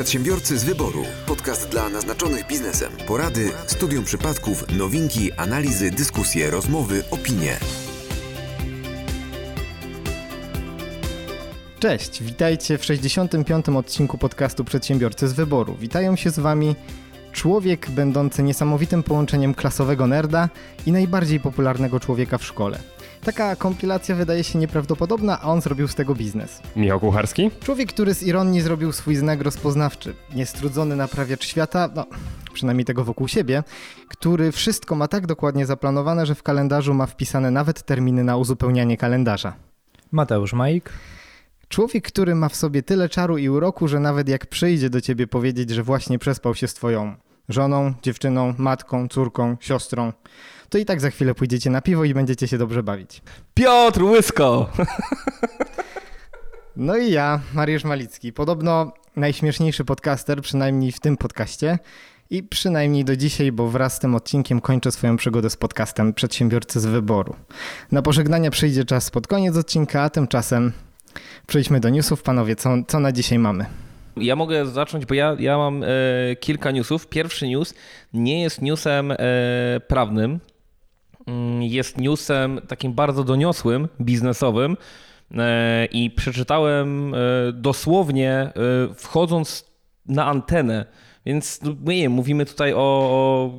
Przedsiębiorcy z wyboru. Podcast dla naznaczonych biznesem. Porady, studium przypadków, nowinki, analizy, dyskusje, rozmowy, opinie. Cześć, witajcie w 65. odcinku podcastu Przedsiębiorcy z wyboru. Witają się z wami człowiek będący niesamowitym połączeniem klasowego nerda i najbardziej popularnego człowieka w szkole. Taka kompilacja wydaje się nieprawdopodobna, a on zrobił z tego biznes. Michał Kucharski? Człowiek, który z ironii zrobił swój znak rozpoznawczy. Niestrudzony naprawiacz świata, no przynajmniej tego wokół siebie, który wszystko ma tak dokładnie zaplanowane, że w kalendarzu ma wpisane nawet terminy na uzupełnianie kalendarza. Mateusz Majik. Człowiek, który ma w sobie tyle czaru i uroku, że nawet jak przyjdzie do ciebie powiedzieć, że właśnie przespał się z twoją żoną, dziewczyną, matką, córką, siostrą, to i tak za chwilę pójdziecie na piwo i będziecie się dobrze bawić. Piotr Łysko! No i ja, Mariusz Malicki. Podobno najśmieszniejszy podcaster, przynajmniej w tym podcaście. I przynajmniej do dzisiaj, bo wraz z tym odcinkiem kończę swoją przygodę z podcastem Przedsiębiorcy z Wyboru. Na pożegnania przyjdzie czas pod koniec odcinka, a tymczasem przejdźmy do newsów. Panowie, co, co na dzisiaj mamy? Ja mogę zacząć, bo ja, ja mam e, kilka newsów. Pierwszy news nie jest newsem e, prawnym, jest newsem takim bardzo doniosłym, biznesowym. E, I przeczytałem e, dosłownie, e, wchodząc na antenę. Więc no, nie wiem, mówimy tutaj o, o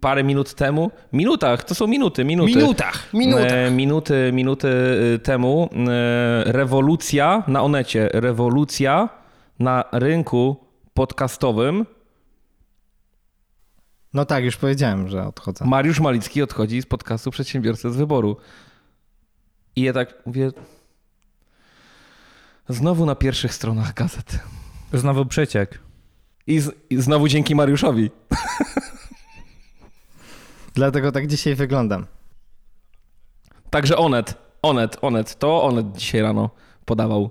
parę minut temu. Minutach, to są minuty, minuty. Minutach, minutach. Minuty, minuty e, temu. Rewolucja na Onecie. Rewolucja na rynku podcastowym. No tak, już powiedziałem, że odchodzę. Mariusz Malicki odchodzi z podcastu Przedsiębiorcy z Wyboru. I ja tak mówię... Znowu na pierwszych stronach gazet. Znowu przeciek. I, z, i znowu dzięki Mariuszowi. Dlatego tak dzisiaj wyglądam. Także Onet, Onet, Onet, to Onet dzisiaj rano podawał.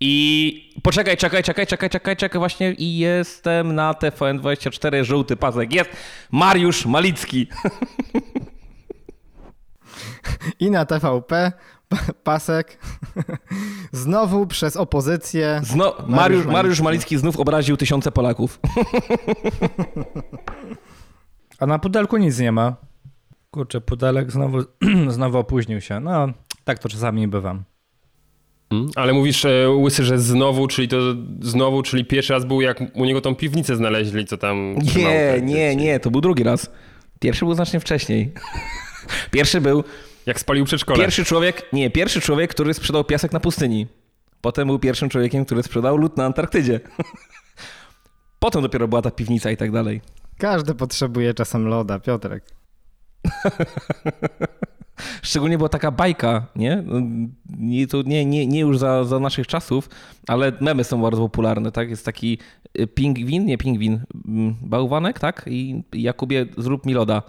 I poczekaj, czekaj, czekaj, czekaj, czekaj, czekaj, właśnie i jestem na TVN24, żółty pasek, jest Mariusz Malicki. I na TVP pasek znowu przez opozycję. Zno, Mariusz, Mariusz, Mariusz Malicki znów obraził tysiące Polaków. A na pudelku nic nie ma. Kurczę, pudelek znowu, znowu opóźnił się. No, tak to czasami bywam. Hmm, ale mówisz, e, Łysy, że znowu, czyli to znowu, czyli pierwszy raz był jak u niego tą piwnicę znaleźli, co tam... Nie, nie, nie, to był drugi raz. Pierwszy był znacznie wcześniej. Pierwszy był... Jak spalił przedszkole. Pierwszy człowiek, nie, pierwszy człowiek, który sprzedał piasek na pustyni. Potem był pierwszym człowiekiem, który sprzedał lód na Antarktydzie. Potem dopiero była ta piwnica i tak dalej. Każdy potrzebuje czasem loda, Piotrek. Szczególnie była taka bajka, nie? Nie, to nie, nie, nie już za, za naszych czasów, ale memy są bardzo popularne, tak? Jest taki y, pingwin, nie pingwin, mm, bałwanek, tak? I Jakubie, zrób mi loda.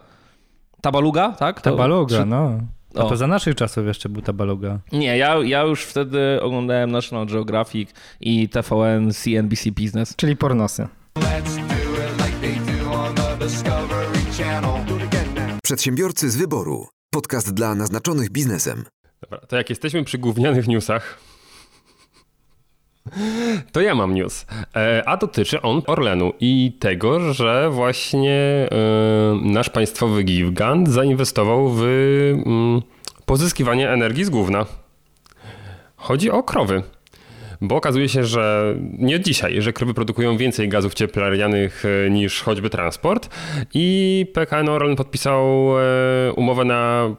Tabaluga, tak? To, Tabaluga, czy... no. A to za naszych czasów jeszcze był Tabaluga. Nie, ja, ja już wtedy oglądałem National Geographic i TVN, CNBC Business. Czyli pornosy. Przedsiębiorcy z wyboru. Podcast dla naznaczonych biznesem. Dobra, to jak jesteśmy przy gównianych newsach, to ja mam news. E, a dotyczy on Orlenu i tego, że właśnie e, nasz państwowy gigant zainwestował w mm, pozyskiwanie energii z gówna. Chodzi o krowy. Bo okazuje się, że nie dzisiaj, że krowy produkują więcej gazów cieplarnianych e, niż choćby transport i PKN Orlen podpisał e, umowę na,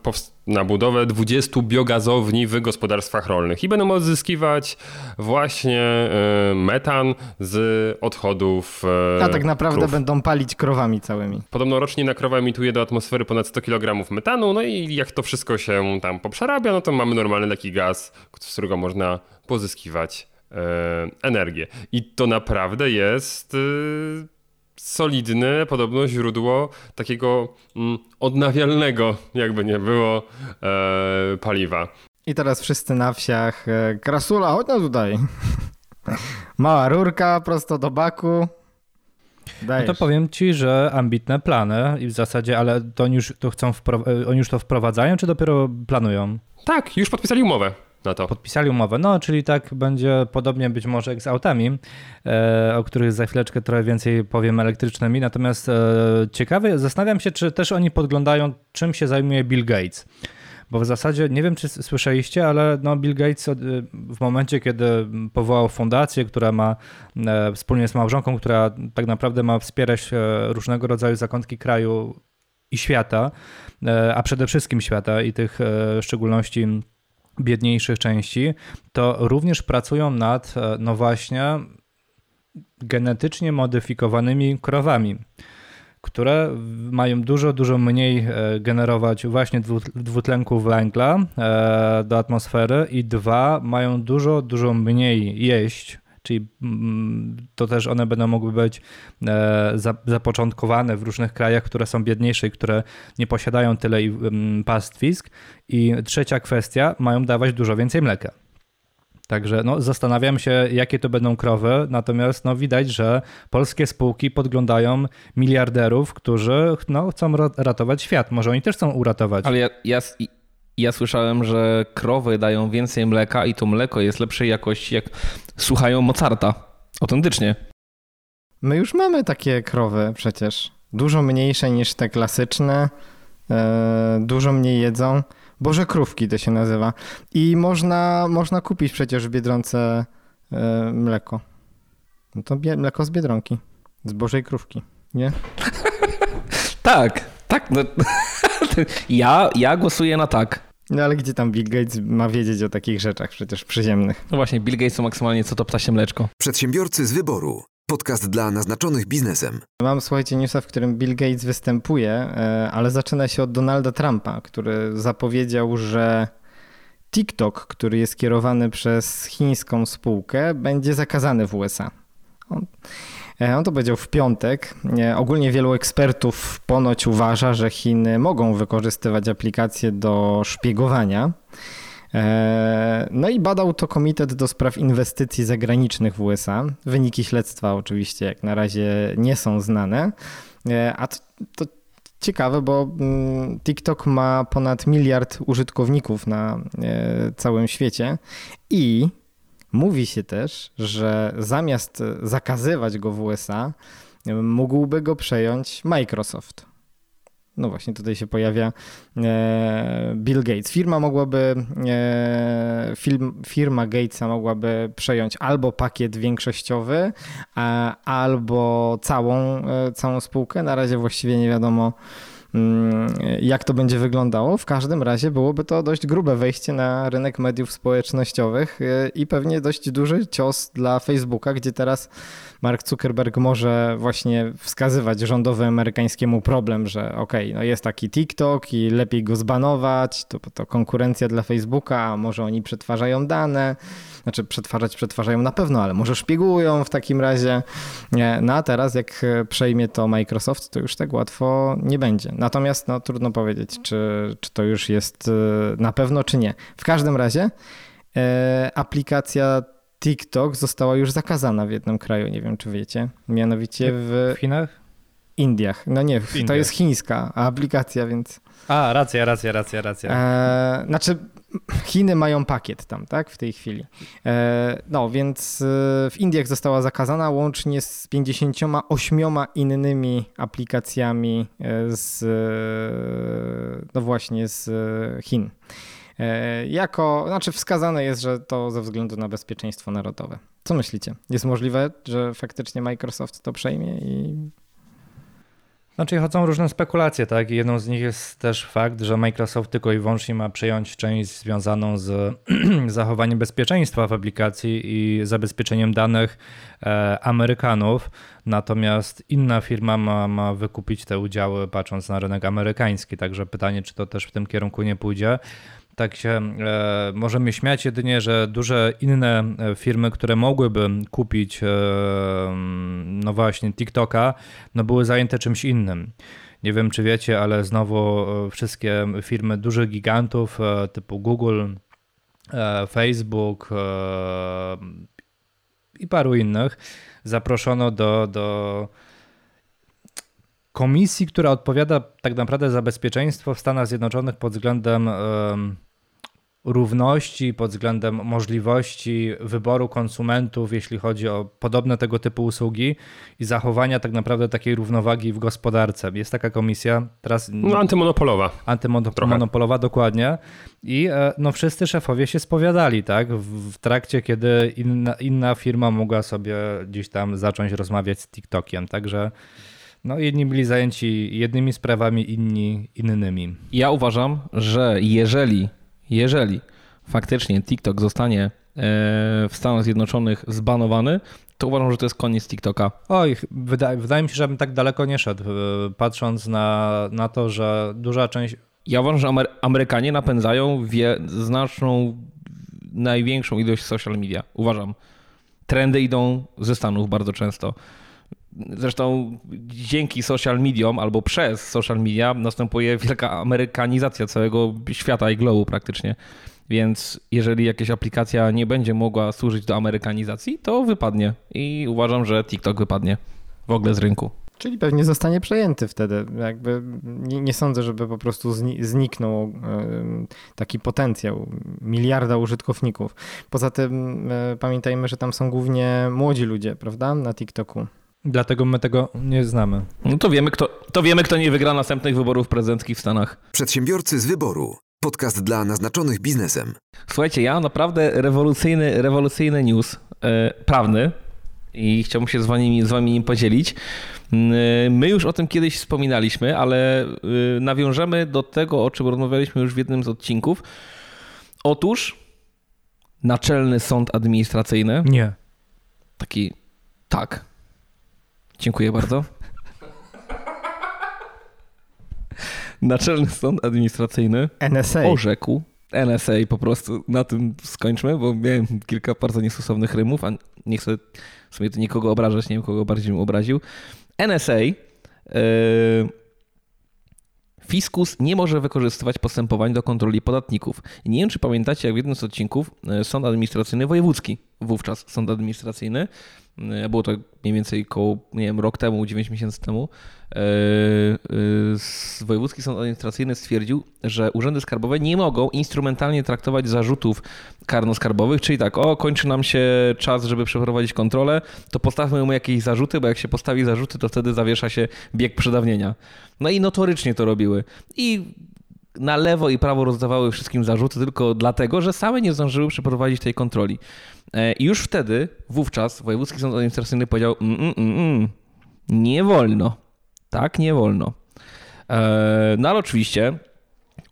na budowę 20 biogazowni w gospodarstwach rolnych i będą odzyskiwać właśnie e, metan z odchodów A tak naprawdę krów. będą palić krowami całymi. Podobno rocznie na krowa emituje do atmosfery ponad 100 kg metanu, no i jak to wszystko się tam poprzerabia, no to mamy normalny taki gaz, z którego można pozyskiwać energię. I to naprawdę jest y, solidne, podobno źródło takiego mm, odnawialnego, jakby nie było, e, paliwa. I teraz wszyscy na wsiach, e, krasula, chodź no tutaj. Mała rurka prosto do baku. No to powiem ci, że ambitne plany i w zasadzie, ale to oni już to chcą, oni już to wprowadzają, czy dopiero planują? Tak, już podpisali umowę. Na to. Podpisali umowę, no czyli tak będzie podobnie być może jak z autami, e, o których za chwileczkę trochę więcej powiem elektrycznymi. Natomiast e, ciekawe, zastanawiam się, czy też oni podglądają, czym się zajmuje Bill Gates. Bo w zasadzie nie wiem, czy słyszeliście, ale no Bill Gates w momencie, kiedy powołał fundację, która ma e, wspólnie z małżonką, która tak naprawdę ma wspierać e, różnego rodzaju zakątki kraju i świata, e, a przede wszystkim świata i tych w szczególności biedniejszych części, to również pracują nad, no właśnie, genetycznie modyfikowanymi krowami które mają dużo, dużo mniej e, generować właśnie dwutlenku węgla e, do atmosfery i dwa, mają dużo, dużo mniej jeść, czyli mm, to też one będą mogły być e, zapoczątkowane w różnych krajach, które są biedniejsze i które nie posiadają tyle mm, pastwisk. I trzecia kwestia, mają dawać dużo więcej mleka. Także no, zastanawiam się, jakie to będą krowy, natomiast no, widać, że polskie spółki podglądają miliarderów, którzy no, chcą ratować świat. Może oni też chcą uratować. Ale ja, ja, ja słyszałem, że krowy dają więcej mleka i to mleko jest lepszej jakości, jak słuchają Mozarta. Autentycznie. My już mamy takie krowy przecież. Dużo mniejsze niż te klasyczne, e, dużo mniej jedzą. Boże Krówki to się nazywa. I można, można kupić przecież w Biedronce e, mleko. No to bie, mleko z Biedronki. Z Bożej Krówki, nie? tak, tak. No. ja, ja głosuję na tak. No ale gdzie tam Bill Gates ma wiedzieć o takich rzeczach przecież przyziemnych? No właśnie, Bill Gates to maksymalnie co to ptasie mleczko. Przedsiębiorcy z wyboru. Podcast dla naznaczonych biznesem. Mam, słuchajcie, newsa, w którym Bill Gates występuje, e, ale zaczyna się od Donalda Trumpa, który zapowiedział, że TikTok, który jest kierowany przez chińską spółkę, będzie zakazany w USA. On, on to powiedział w piątek. E, ogólnie wielu ekspertów ponoć uważa, że Chiny mogą wykorzystywać aplikacje do szpiegowania. E, no i badał to Komitet do Spraw Inwestycji Zagranicznych w USA. Wyniki śledztwa oczywiście jak na razie nie są znane, e, a to, to ciekawe, bo mm, TikTok ma ponad miliard użytkowników na e, całym świecie i mówi się też, że zamiast zakazywać go w USA, mógłby go przejąć Microsoft. No właśnie, tutaj się pojawia e, Bill Gates. Firma mogłaby, e, firma Gatesa mogłaby przejąć albo pakiet większościowy, albo całą, e, całą spółkę. Na razie właściwie nie wiadomo, jak to będzie wyglądało. W każdym razie byłoby to dość grube wejście na rynek mediów społecznościowych i pewnie dość duży cios dla Facebooka, gdzie teraz Mark Zuckerberg może właśnie wskazywać rządowy amerykańskiemu problem, że okej, okay, no jest taki TikTok i lepiej go zbanować, to, to konkurencja dla Facebooka, może oni przetwarzają dane, znaczy przetwarzać przetwarzają na pewno, ale może szpiegują w takim razie. No a teraz jak przejmie to Microsoft, to już tak łatwo nie będzie. Natomiast no, trudno powiedzieć, czy, czy to już jest y, na pewno, czy nie. W każdym razie e, aplikacja TikTok została już zakazana w jednym kraju, nie wiem czy wiecie, mianowicie w... W Chinach? Indiach. No nie, w to jest chińska aplikacja, więc... A, racja, racja, racja, racja. E, znaczy, Chiny mają pakiet tam, tak, w tej chwili. E, no, więc e, w Indiach została zakazana łącznie z 58 innymi aplikacjami e, z, no właśnie, z Chin. Jako, znaczy wskazane jest, że to ze względu na bezpieczeństwo narodowe. Co myślicie? Jest możliwe, że faktycznie Microsoft to przejmie i znaczy chodzą różne spekulacje, tak? Jedną z nich jest też fakt, że Microsoft tylko i wyłącznie ma przejąć część związaną z zachowaniem bezpieczeństwa w aplikacji i zabezpieczeniem danych e, Amerykanów, natomiast inna firma ma, ma wykupić te udziały patrząc na rynek amerykański, także pytanie, czy to też w tym kierunku nie pójdzie tak się e, możemy śmiać jedynie, że duże inne e, firmy, które mogłyby kupić e, no właśnie TikToka, no były zajęte czymś innym. Nie wiem, czy wiecie, ale znowu e, wszystkie firmy dużych gigantów e, typu Google, e, Facebook i paru innych zaproszono do, do komisji, która odpowiada tak naprawdę za bezpieczeństwo w Stanach Zjednoczonych pod względem równości, pod względem możliwości wyboru konsumentów, jeśli chodzi o podobne tego typu usługi i zachowania tak naprawdę takiej równowagi w gospodarce. Jest taka komisja, teraz... No, antymonopolowa. Antymonopolowa, dokładnie. I e, no, wszyscy szefowie się spowiadali, tak? W, w trakcie, kiedy inna, inna firma mogła sobie gdzieś tam zacząć rozmawiać z TikTokiem, także... No, jedni byli zajęci jednymi sprawami, inni innymi. Ja uważam, że jeżeli jeżeli faktycznie TikTok zostanie e, w Stanach Zjednoczonych zbanowany, to uważam, że to jest koniec TikToka. Oj, wydaje, wydaje mi się, że bym tak daleko nie szedł, e, patrząc na, na to, że duża część. Ja uważam, że Amery Amerykanie napędzają wie, znaczną, największą ilość social media. Uważam. Trendy idą ze Stanów bardzo często. Zresztą dzięki social mediom albo przez social media następuje wielka amerykanizacja całego świata i globu praktycznie. Więc jeżeli jakaś aplikacja nie będzie mogła służyć do amerykanizacji, to wypadnie. I uważam, że TikTok wypadnie w ogóle z rynku. Czyli pewnie zostanie przejęty wtedy. Jakby nie, nie sądzę, żeby po prostu zniknął taki potencjał miliarda użytkowników. Poza tym e, pamiętajmy, że tam są głównie młodzi ludzie, prawda, na TikToku. Dlatego my tego nie znamy. No to wiemy, kto, to wiemy, kto nie wygra następnych wyborów prezydenckich w Stanach. Przedsiębiorcy z wyboru. Podcast dla naznaczonych biznesem. Słuchajcie, ja naprawdę rewolucyjny, rewolucyjny news yy, prawny i chciałbym się z wami, z wami nim podzielić. Yy, my już o tym kiedyś wspominaliśmy, ale yy, nawiążemy do tego, o czym rozmawialiśmy już w jednym z odcinków. Otóż Naczelny Sąd Administracyjny. Nie. Taki, tak, Dziękuję bardzo. Naczelny Sąd Administracyjny NSA. orzekł, NSA po prostu, na tym skończmy, bo miałem kilka bardzo niestosownych rymów, a nie chcę w sumie to nikogo obrażać, nie wiem kogo bardziej bym obraził. NSA yy, Fiskus nie może wykorzystywać postępowań do kontroli podatników. Nie wiem, czy pamiętacie, jak w jednym z odcinków e, Sąd Administracyjny Wojewódzki, wówczas Sąd Administracyjny, e, było to mniej więcej koło, nie wiem, rok temu, 9 miesięcy temu, e, Wojewódzki Sąd Administracyjny stwierdził, że urzędy skarbowe nie mogą instrumentalnie traktować zarzutów karno-skarbowych, czyli tak, o, kończy nam się czas, żeby przeprowadzić kontrolę, to postawmy mu jakieś zarzuty, bo jak się postawi zarzuty, to wtedy zawiesza się bieg przedawnienia. No i notorycznie to robiły. I na lewo i prawo rozdawały wszystkim zarzuty tylko dlatego, że same nie zdążyły przeprowadzić tej kontroli. E, I już wtedy, wówczas, Wojewódzki Sąd Administracyjny powiedział: mm, mm, mm, nie wolno. Tak, nie wolno. E, no ale oczywiście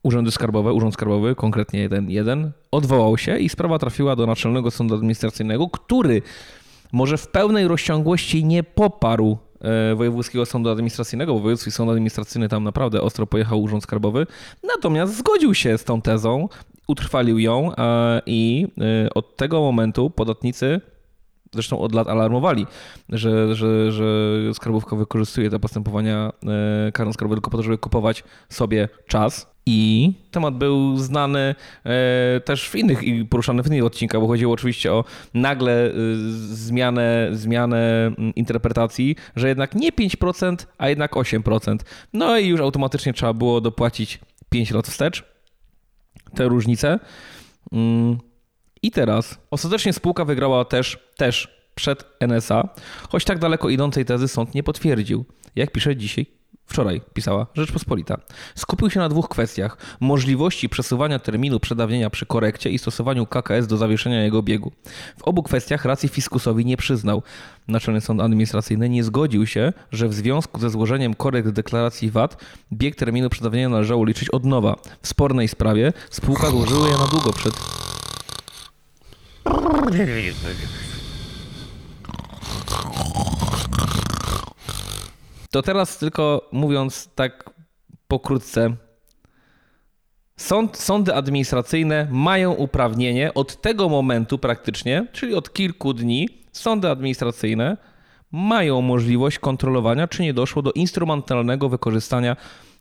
urzędy skarbowe, urząd skarbowy, konkretnie jeden, jeden, odwołał się i sprawa trafiła do Naczelnego Sądu Administracyjnego, który może w pełnej rozciągłości nie poparł Wojewódzkiego Sądu Administracyjnego, bo Wojewódzki Sąd Administracyjny tam naprawdę ostro pojechał Urząd Skarbowy, natomiast zgodził się z tą tezą, utrwalił ją e, i e, od tego momentu podatnicy zresztą od lat alarmowali, że, że, że skarbówka wykorzystuje te postępowania karno-skarbowe tylko po to, żeby kupować sobie czas. I temat był znany e, też w innych i poruszany w innych odcinkach, bo chodziło oczywiście o nagle e, zmianę, zmianę mm, interpretacji, że jednak nie 5%, a jednak 8%. No i już automatycznie trzeba było dopłacić 5 lat wstecz te różnice. Mm. I teraz ostatecznie spółka wygrała też, też przed NSA, choć tak daleko idącej tezy sąd nie potwierdził. Jak pisze dzisiaj wczoraj pisała Rzeczpospolita, skupił się na dwóch kwestiach: możliwości przesuwania terminu przedawnienia przy korekcie i stosowaniu KKS do zawieszenia jego biegu. W obu kwestiach racji fiskusowi nie przyznał. Naczelny Sąd Administracyjny nie zgodził się, że w związku ze złożeniem korekt deklaracji VAT bieg terminu przedawnienia należało liczyć od nowa. W spornej sprawie spółka złożyła je na długo przed To teraz tylko mówiąc tak pokrótce. Sąd, sądy administracyjne mają uprawnienie od tego momentu praktycznie, czyli od kilku dni, sądy administracyjne mają możliwość kontrolowania, czy nie doszło do instrumentalnego wykorzystania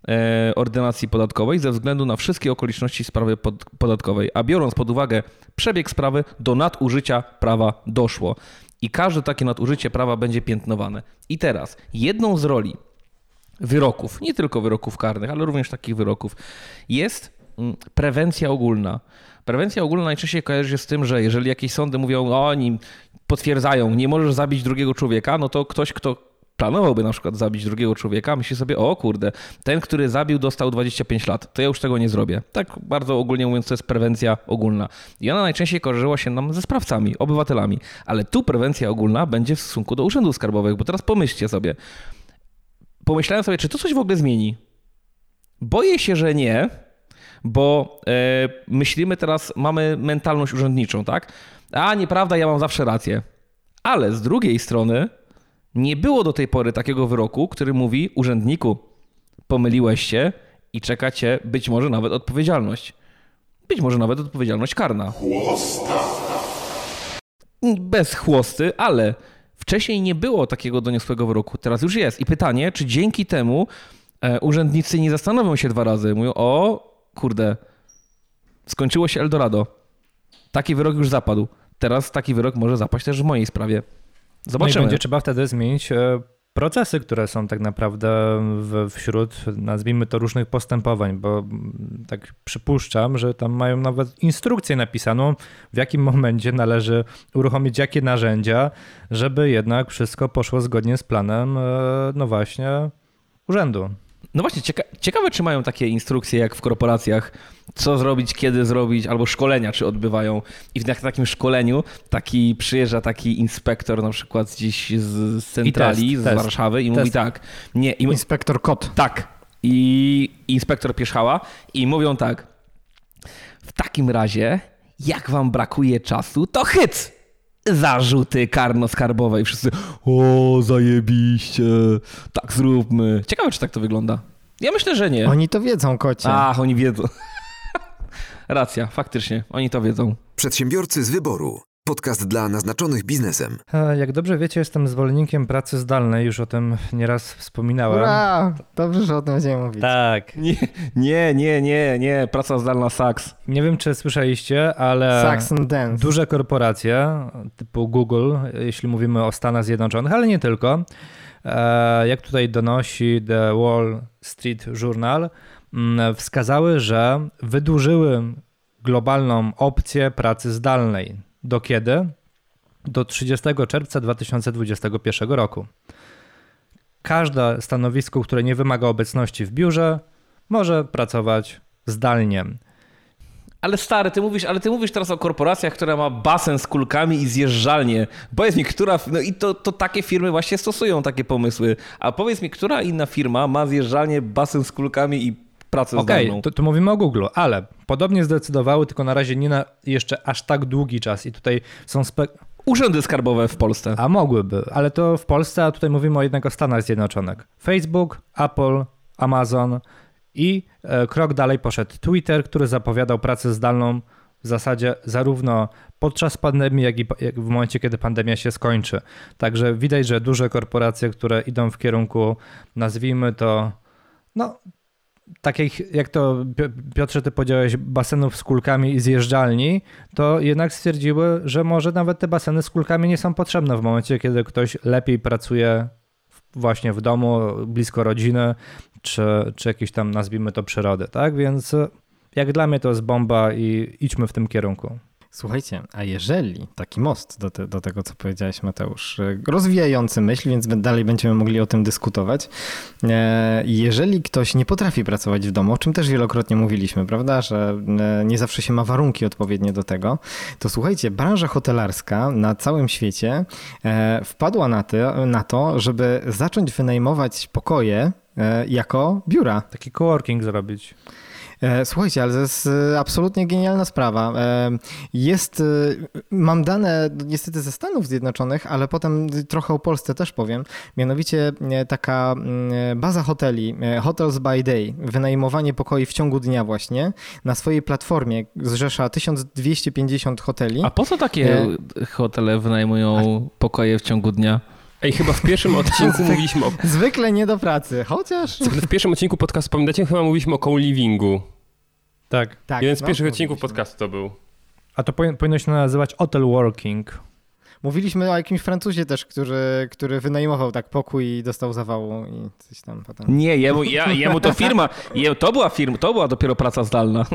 e, ordynacji podatkowej ze względu na wszystkie okoliczności sprawy podatkowej, a biorąc pod uwagę przebieg sprawy, do nadużycia prawa doszło i każde takie nadużycie prawa będzie piętnowane. I teraz jedną z roli wyroków, nie tylko wyroków karnych, ale również takich wyroków, jest mm, prewencja ogólna. Prewencja ogólna najczęściej kojarzy się z tym, że jeżeli jakieś sądy mówią, o, oni potwierdzają, nie możesz zabić drugiego człowieka, no to ktoś, kto planowałby na przykład zabić drugiego człowieka, myśli sobie, o kurde, ten, który zabił, dostał 25 lat, to ja już tego nie zrobię. Tak bardzo ogólnie mówiąc, to jest prewencja ogólna. I ona najczęściej kojarzyła się nam ze sprawcami, obywatelami. Ale tu prewencja ogólna będzie w stosunku do urzędów skarbowych, bo teraz pomyślcie sobie. Pomyślałem sobie, czy to coś w ogóle zmieni? Boję się, że nie, bo e, myślimy teraz, mamy mentalność urzędniczą, tak? A nieprawda, ja mam zawsze rację. Ale z drugiej strony nie było do tej pory takiego wyroku, który mówi urzędniku, pomyliłeś się i czeka cię być może nawet odpowiedzialność. Być może nawet odpowiedzialność karna. Bez chłosty, ale wcześniej nie było takiego doniosłego wyroku. Teraz już jest. I pytanie, czy dzięki temu e, urzędnicy nie zastanowią się dwa razy. Mówią, o kurde, skończyło się Eldorado. Taki wyrok już zapadł. Teraz taki wyrok może zapaść też w mojej sprawie. Zobaczymy. No będzie trzeba wtedy zmienić e, procesy, które są tak naprawdę wśród, nazwijmy to, różnych postępowań, bo tak przypuszczam, że tam mają nawet instrukcję napisaną, w jakim momencie należy uruchomić jakie narzędzia, żeby jednak wszystko poszło zgodnie z planem, e, no właśnie, urzędu. No właśnie, cieka ciekawe, czy mają takie instrukcje jak w korporacjach, co zrobić, kiedy zrobić, albo szkolenia, czy odbywają. I na takim szkoleniu taki przyjeżdża taki inspektor na przykład gdzieś z, centrali, test, z test, Warszawy i test. mówi tak. Nie, i, inspektor kot. Tak. I inspektor Pierzchała i mówią tak. W takim razie, jak wam brakuje czasu, to hyc! Zarzuty karno-skarbowe i wszyscy o, zajebiście, tak zróbmy. Ciekawe, czy tak to wygląda. Ja myślę, że nie. Oni to wiedzą, kocie. Ach, oni wiedzą. Racja, faktycznie, oni to wiedzą. Przedsiębiorcy z wyboru. Podcast dla naznaczonych biznesem. Jak dobrze wiecie, jestem zwolennikiem pracy zdalnej, już o tym nieraz wspominałem. Ura, dobrze, że o tym będziemy mówić. Tak. Nie, nie, nie, nie, nie. praca zdalna saks. Nie wiem, czy słyszeliście, ale dance. duże korporacje typu Google, jeśli mówimy o Stanach Zjednoczonych, ale nie tylko, e, jak tutaj donosi The Wall Street Journal, mm, wskazały, że wydłużyły globalną opcję pracy zdalnej do kiedy? Do 30 czerwca 2021 roku. Każde stanowisko, które nie wymaga obecności w biurze, może pracować zdalnie. Ale stary, ty mówisz, ale ty mówisz teraz o korporacjach, która ma basen z kulkami i zjeżdżalnię. Powiedz mi, która, no i to, to takie firmy właśnie stosują takie pomysły. A powiedz mi, która inna firma ma zjeżdżalnię, basen z kulkami i pracę okay, zdalną. to, to mówimy o Google, ale podobnie zdecydowały, tylko na razie nie na jeszcze aż tak długi czas i tutaj są spe... Urzędy skarbowe w Polsce. A mogłyby, ale to w Polsce, a tutaj mówimy o jednak o Stanach Zjednoczonych. Facebook, Apple, Amazon i e, krok dalej poszedł Twitter, który zapowiadał pracę zdalną w zasadzie zarówno podczas pandemii, jak i w momencie, kiedy pandemia się skończy. Także widać, że duże korporacje, które idą w kierunku, nazwijmy to, no, takich, jak to Piotrze, ty powiedziałeś, basenów z kulkami i zjeżdżalni, to jednak stwierdziły, że może nawet te baseny z kulkami nie są potrzebne w momencie, kiedy ktoś lepiej pracuje właśnie w domu, blisko rodziny, czy, czy jakieś tam, nazwijmy to, przyrody, tak? Więc jak dla mnie to jest bomba i idźmy w tym kierunku. Słuchajcie, a jeżeli taki most do, te, do tego, co powiedziałeś, Mateusz, rozwijający myśl, więc dalej będziemy mogli o tym dyskutować. E, jeżeli ktoś nie potrafi pracować w domu, o czym też wielokrotnie mówiliśmy, prawda, że e, nie zawsze się ma warunki odpowiednie do tego, to słuchajcie, branża hotelarska na całym świecie e, wpadła na to, na to żeby zacząć wynajmować pokoje jako biura. Taki coworking zrobić. E, słuchajcie, ale to jest e, absolutnie genialna sprawa. E, jest, mam dane niestety ze Stanów Zjednoczonych, ale potem trochę o Polsce też powiem. Mianowicie taka mm, baza hoteli, Hotels by Day, wynajmowanie pokoi w ciągu dnia właśnie, na swojej platformie zrzesza 1250 hoteli. A po co takie hotele wynajmują pokoje w ciągu dnia? Ej, chyba w pierwszym odcinku mówiliśmy o... Zwykle nie do pracy, chociaż... W pierwszym odcinku podcastu, pamiętacie, chyba mówiliśmy o co-livingu. Tak. tak. Jeden z no, pierwszych odcinków podcastu to był. A to powinno się nazywać hotel working. Mówiliśmy o jakimś Francuzie też, który, który wynajmował tak pokój i dostał zawału i coś tam potem. Nie, jemu, ja, jemu to firma, to była firma, to była dopiero praca zdalna.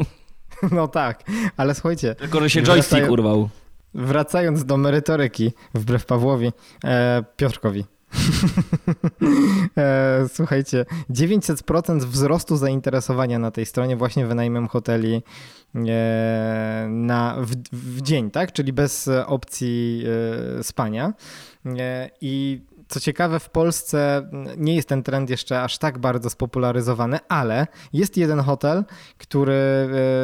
No tak, ale słuchajcie. Tylko, że się joystick Wracają- urwał. Wracając do merytoryki, wbrew Pawłowi, e, Piotrkowi. e, słuchajcie, 900% wzrostu zainteresowania na tej stronie właśnie wynajmem hoteli e, na, w, w dzień, tak? Czyli bez opcji e, spania. I co ciekawe, w Polsce nie jest ten trend jeszcze aż tak bardzo spopularyzowany, ale jest jeden hotel, który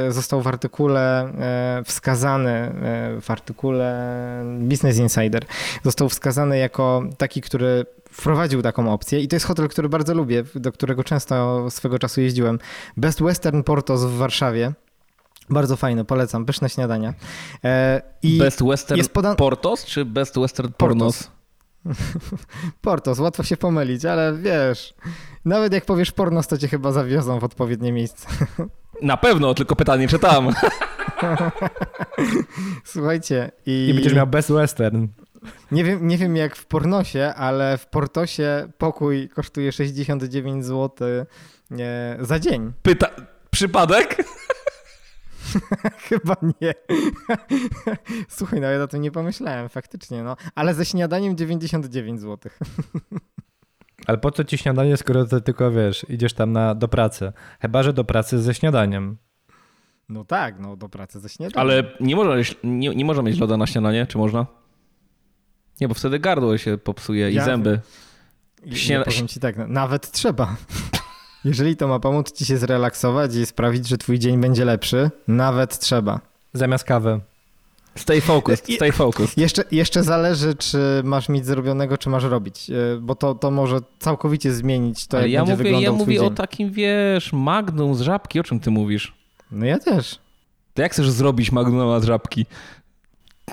e, został w artykule e, wskazany, e, w artykule Business Insider, został wskazany jako taki, który wprowadził taką opcję i to jest hotel, który bardzo lubię, do którego często swego czasu jeździłem. Best Western Portos w Warszawie. Bardzo fajne, polecam, pyszne śniadania. I Best Western podan- Portos czy Best Western Pornos? Portos, łatwo się pomylić, ale wiesz, nawet jak powiesz pornos, to cię chyba zawiozą w odpowiednie miejsce. Na pewno, tylko pytanie, czy tam. Słuchajcie, i, I będziesz miał Best Western. nie, wiem, nie wiem jak w pornosie, ale w Portosie pokój kosztuje 69 zł e, za dzień. Pyta... Przypadek? Chyba nie. Słuchaj, no ja o tym nie pomyślałem, faktycznie, no. Ale ze śniadaniem 99 zł. Ale po co ci śniadanie, skoro ty tylko wiesz, idziesz tam na, do pracy? Chyba, że do pracy ze śniadaniem. No tak, no do pracy ze śniadaniem. Ale nie można, nie, nie można mieć loda na śniadanie, czy można? Nie, bo wtedy gardło się popsuje Ja- i zęby. I, Śniada- ja powiem ci tak, no, nawet trzeba. Jeżeli to ma pomóc ci się zrelaksować i sprawić, że twój dzień będzie lepszy, nawet trzeba. Zamiast kawy. Stay focused, stay focused. Jeszcze, jeszcze zależy, czy masz mieć zrobionego, czy masz robić, e, bo to, to może całkowicie zmienić to, Ale jak ja będzie mówię, wyglądał ja twój mówię o dzień. takim, wiesz, magnum z żabki, o czym ty mówisz? No ja też. To jak chcesz zrobić magnuma z żabki?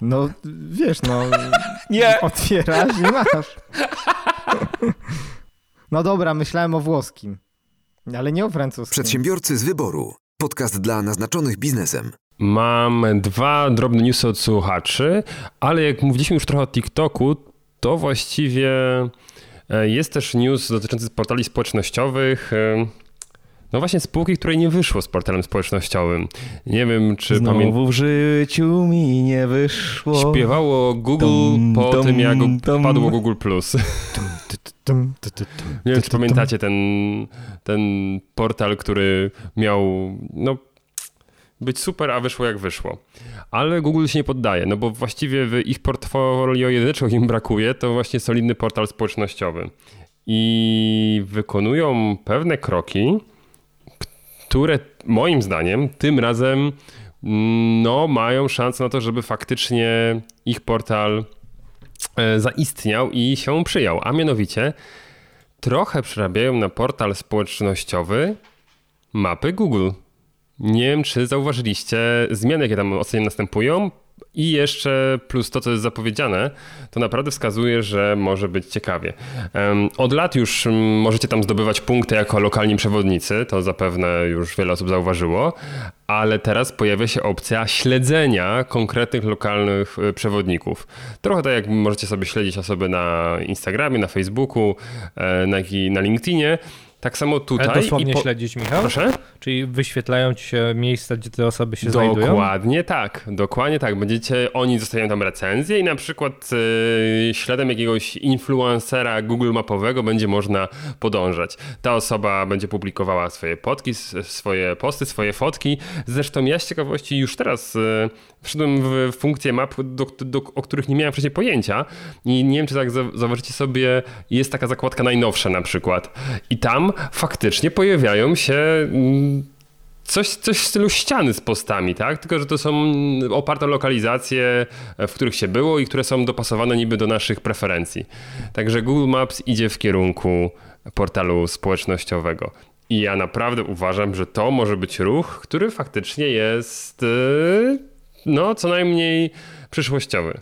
No wiesz, no Nie! otwierasz i masz. No dobra, myślałem o włoskim, ale nie o francuskim. Przedsiębiorcy z wyboru. Podcast dla naznaczonych biznesem. Mam dwa drobne newsy od słuchaczy, ale jak mówiliśmy już trochę o TikToku, to właściwie e, jest też news dotyczący portali społecznościowych. e, No właśnie spółki, której nie wyszło z portalem społecznościowym. Nie wiem, czy. Znowu w życiu mi nie wyszło. Śpiewało Google po tym, jak tum. padło Google Plus. Nie wiem, czy pamiętacie ten, ten portal, który miał no, być super, a wyszło jak wyszło. Ale Google się nie poddaje, no bo właściwie w ich portfolio jedyne, czego im brakuje, to właśnie solidny portal społecznościowy. I wykonują pewne kroki, które moim zdaniem tym razem mm, no, mają szansę na to, żeby faktycznie ich portal zaistniał i się przyjął. A mianowicie trochę przerabiają na portal społecznościowy mapy Google. Nie wiem, czy zauważyliście zmiany, jakie tam ostatnio następują. I jeszcze plus to, co jest zapowiedziane, to naprawdę wskazuje, że może być ciekawie. Od lat już możecie tam zdobywać punkty jako lokalni przewodnicy, to zapewne już wiele osób zauważyło, ale teraz pojawia się opcja śledzenia konkretnych lokalnych y, przewodników. Trochę tak jak możecie sobie śledzić osoby na Instagramie, na Facebooku, e, na, na LinkedInie. Tak samo tutaj. Ale dosłownie po- śledzić, Michał? Proszę? Czyli wyświetlają ci się miejsca, gdzie te osoby się znajdują? Dokładnie tak, dokładnie tak. Będziecie, oni dostają tam recenzję i na przykład yy, śladem jakiegoś influencera Google mapowego będzie można podążać. Ta osoba będzie publikowała swoje potki, s- swoje posty, swoje fotki. Zresztą ja z ciekawości już teraz yy, wszedłem w funkcję map, do, do, o których nie miałem wcześniej pojęcia i nie wiem, czy tak za- zauważycie sobie, jest taka zakładka najnowsza na przykład i tam faktycznie pojawiają się mm, coś, coś w stylu ściany z postami, tak? Tylko, że to są oparte o lokalizacje, w których się było i które są dopasowane niby do naszych preferencji. Także Google Maps idzie w kierunku portalu społecznościowego. I ja naprawdę uważam, że to może być ruch, który faktycznie jest, yy, no, co najmniej przyszłościowy.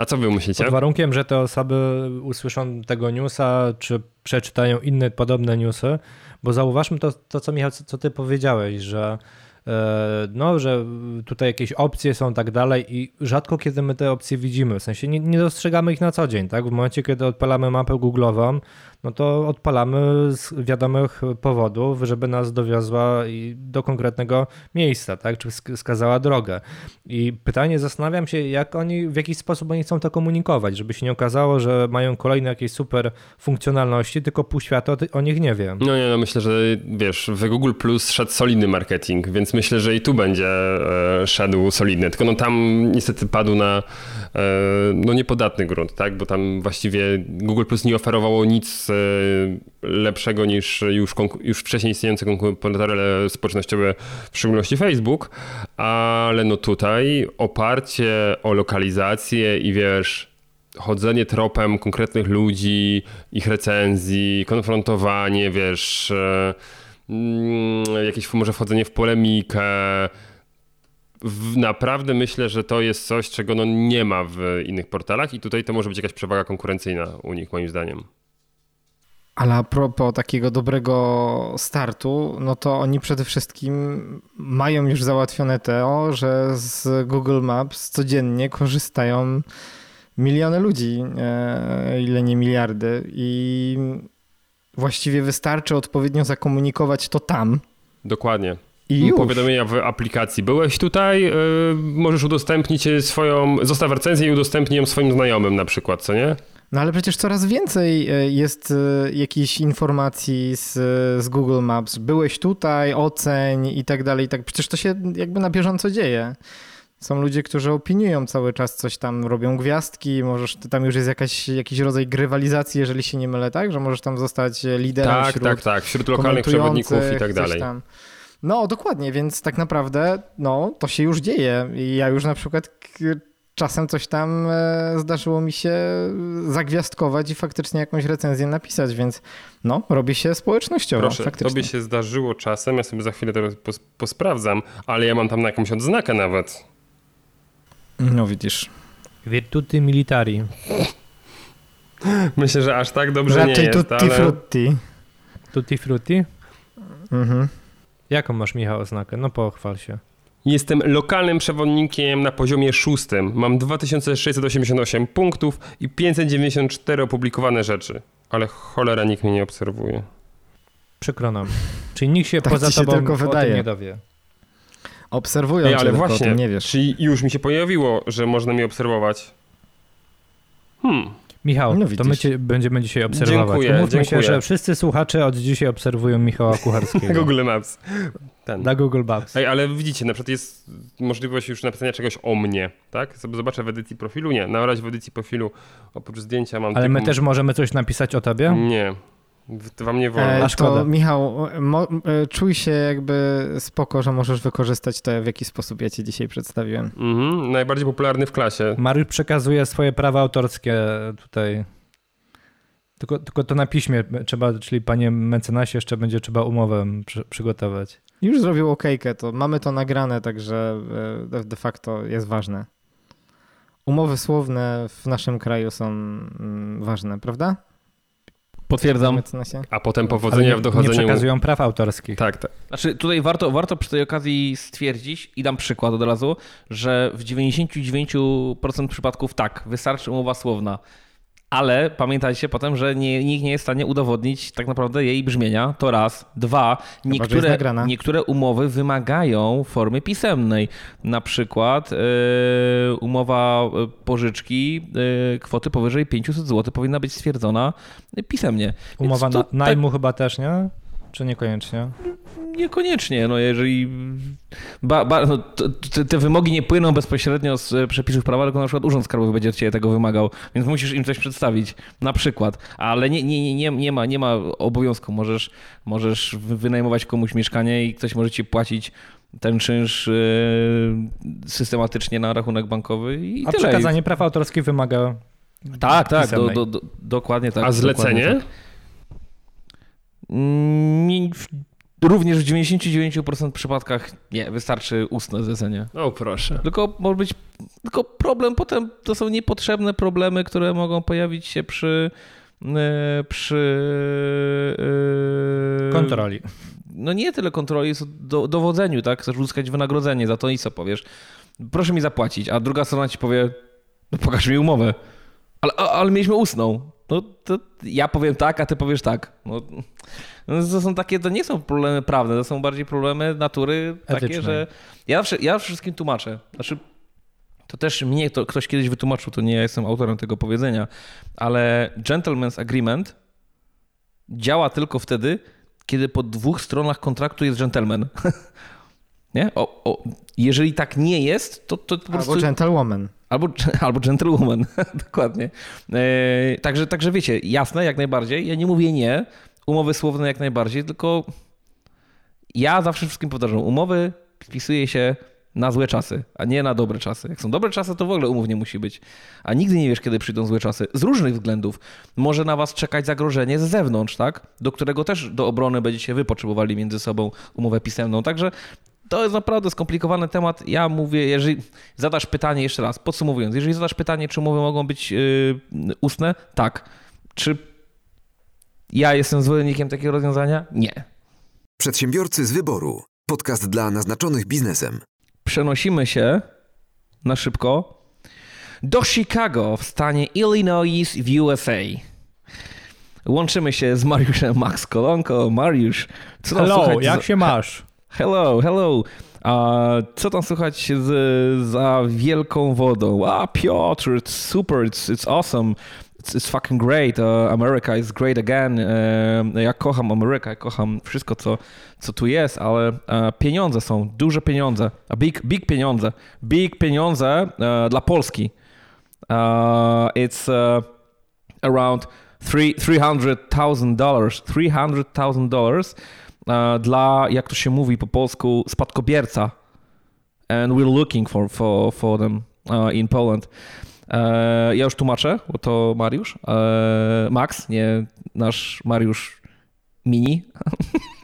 A co wy myślicie? Pod warunkiem, że te osoby usłyszą tego newsa, czy przeczytają inne podobne newsy, bo zauważmy to, to co Michał, co, ty powiedziałeś, że e, no, że tutaj jakieś opcje są tak dalej i rzadko kiedy my te opcje widzimy, w sensie nie, nie dostrzegamy ich na co dzień, tak? W momencie, kiedy odpalamy mapę Google'ową, no to odpalamy z wiadomych powodów, żeby nas dowiozła do konkretnego miejsca, tak? Czy wskazała drogę. I pytanie, zastanawiam się, jak oni, w jaki sposób oni chcą to komunikować, żeby się nie okazało, że mają kolejne jakieś super funkcjonalności, tylko pół świata o nich nie wie. No nie, no myślę, że wiesz, w Google Plus szedł solidny marketing, więc myślę, że i tu będzie e, szedł solidny, tylko no tam niestety padł na e, no niepodatny grunt, tak? Bo tam właściwie Google Plus nie oferowało nic lepszego niż już, już wcześniej istniejące konkurentory społecznościowe, w szczególności Facebook, ale no tutaj oparcie o lokalizację i wiesz, chodzenie tropem konkretnych ludzi, ich recenzji, konfrontowanie, wiesz, e, mm, jakieś może wchodzenie w polemikę. Naprawdę myślę, że to jest coś, czego no nie ma w innych portalach i tutaj to może być jakaś przewaga konkurencyjna u nich, moim zdaniem. Ale a propos takiego dobrego startu, no to oni przede wszystkim mają już załatwione to, że z Google Maps codziennie korzystają miliony ludzi, e, ile nie miliardy. I właściwie wystarczy odpowiednio zakomunikować to tam. Dokładnie. I już. Powiadomienia w aplikacji. Byłeś tutaj, yy, możesz udostępnić swoją, zostaw recenzję i udostępnij ją swoim znajomym na przykład, co nie? No ale przecież coraz więcej e, jest e, jakichś informacji z, z Google Maps. Byłeś tutaj, oceń i tak dalej. Tak, przecież to się jakby na bieżąco dzieje. Są ludzie, którzy opiniują cały czas coś tam, robią gwiazdki, możesz, tam już jest jakaś, jakiś rodzaj grywalizacji, jeżeli się nie mylę, tak? Że możesz tam zostać liderem tak, wśród Tak, tak, wśród lokalnych przewodników i tak dalej. Tam. No, dokładnie, więc tak naprawdę no, to się już dzieje. I ja już na przykład czasem coś tam e, zdarzyło mi się zagwiazdkować i faktycznie jakąś recenzję napisać, więc no, robi się społecznościowo. Proszę, faktycznie. tobie się zdarzyło czasem, ja sobie za chwilę teraz posprawdzam, ale ja mam tam na jakąś odznakę nawet. No widzisz. Virtuti militari. Myślę, że aż tak dobrze Raczej nie jest, tutti ale... frutti. Tutti frutti? Mhm. Jaką masz, Michał, oznakę? No pochwal się. Jestem lokalnym przewodnikiem na poziomie szóstym. Mam 2688 punktów i 594 opublikowane rzeczy. Ale cholera nikt mnie nie obserwuje. Przykro nam. Czyli nikt się tak poza się tobą tylko wydaje. nie dowie. Obserwują Ej, ale właśnie, nie wiesz. Czyli już mi się pojawiło, że można mnie obserwować. Hmm. Michał, no to my cię będziemy dzisiaj obserwować. Dziękuję, Umówmy dziękuję. się, że wszyscy słuchacze od dzisiaj obserwują Michała Kucharskiego. Google Maps. Ten. Na Google Maps. Ej, ale widzicie, na przykład jest możliwość już napisania czegoś o mnie, tak? Sobie zobaczę w edycji profilu. Nie, na razie w edycji profilu oprócz zdjęcia mam Ale tylko... my też możemy coś napisać o tobie? Nie. Wam nie wolno. E, to Michał, mo, e, czuj się jakby spoko, że możesz wykorzystać to, w jaki sposób ja cię dzisiaj przedstawiłem. Mhm, najbardziej popularny w klasie. Mariusz przekazuje swoje prawa autorskie tutaj. Tylko, tylko to na piśmie trzeba, czyli panie mecenasie jeszcze będzie trzeba umowę przy, przygotować. Już zrobił okejkę, to mamy to nagrane, także e, de facto jest ważne. Umowy słowne w naszym kraju są mm, ważne, prawda? Potwierdzam. A potem powodzenia w dochodzeniu. Nie przekazują praw autorskich. Tak, tak. Znaczy tutaj warto, warto przy tej okazji stwierdzić i dam przykład od razu, że w 99% przypadków tak, wystarczy umowa słowna ale pamiętajcie potem, że nie, nikt nie jest w stanie udowodnić tak naprawdę jej brzmienia. To raz. Dwa, niektóre, niektóre umowy wymagają formy pisemnej. Na przykład yy, umowa e, pożyczki yy, kwoty powyżej 500 zł powinna być stwierdzona pisemnie. Umowa na, najmu tak... chyba też, nie? Czy niekoniecznie? Niekoniecznie, no jeżeli. Ba, ba, no, te, te, wymogi nie płyną bezpośrednio z e, przepisów prawa, tylko na przykład Urząd Skarbowy będzie od ciebie tego wymagał, więc musisz im coś przedstawić, na przykład. Ale nie, nie, nie, nie, ma, nie ma obowiązku. Możesz, możesz wynajmować komuś mieszkanie i ktoś może ci płacić ten czynsz yy, systematycznie na rachunek bankowy i A tyle. przekazanie praw autorskich wymaga. Tak, tak, do, do, do, dokładnie tak. A zlecenie? Tak. Również w 99% przypadkach nie, wystarczy ustne zlecenie. O proszę. Tylko może być, tylko problem potem to są niepotrzebne problemy, które mogą pojawić się przy e, przy kontroli. No nie tyle kontroli, jest do, dowodzeniu, tak? Chcesz uzyskać wynagrodzenie za to i co powiesz? Proszę mi zapłacić, a druga strona ci powie, no pokaż mi umowę. Ale, ale mieliśmy ustną. No to ja powiem tak, a ty powiesz tak. No, no, to są takie, to nie są problemy prawne, to są bardziej problemy natury takie, że ja, zawsze, ja wszystkim tłumaczę. Znaczy, to też mnie to ktoś kiedyś wytłumaczył, to nie ja jestem autorem tego powiedzenia, ale gentleman's agreement działa tylko wtedy, kiedy po dwóch stronach kontraktu jest gentleman. nie? O, o, jeżeli tak nie jest, to, to po prostu... Albo gentlewoman. Albo, albo dokładnie. E, także, także wiecie, jasne, jak najbardziej. Ja nie mówię nie, umowy słowne jak najbardziej, tylko ja zawsze wszystkim powtarzam, umowy wpisuje się na złe czasy, a nie na dobre czasy. Jak są dobre czasy, to w ogóle umów nie musi być. A nigdy nie wiesz, kiedy przyjdą złe czasy. Z różnych względów. Może na was czekać zagrożenie z zewnątrz, tak? Do którego też do obrony będziecie wy potrzebowali między sobą umowę pisemną. Także to jest naprawdę skomplikowany temat. Ja mówię, jeżeli zadasz pytanie jeszcze raz, podsumowując, jeżeli zadasz pytanie, czy umowy mogą być yy, ustne, tak. Czy ja jestem zwolennikiem takiego rozwiązania? Nie. Przedsiębiorcy z wyboru. Podcast dla naznaczonych biznesem. Przenosimy się na szybko do Chicago w stanie Illinois w USA. Łączymy się z Mariuszem Max Kolonko. Mariusz, co tam Hello, słychać jak się masz? Hello, hello. A co tam słychać z, za wielką wodą? A Piotr, it's super, it's, it's awesome. It's, it's fucking great. Uh, America is great again. Uh, ja kocham Amerykę, ja kocham wszystko, co, co tu jest, ale uh, pieniądze są, duże pieniądze. A big, big pieniądze. Big pieniądze uh, dla Polski. It's around three- $300,000. $300,000 e, dla, jak to się mówi po polsku, spadkobierca. And we're looking for, for, for them uh, in Poland. E, ja już tłumaczę, bo to Mariusz. E, Max, nie nasz Mariusz Mini.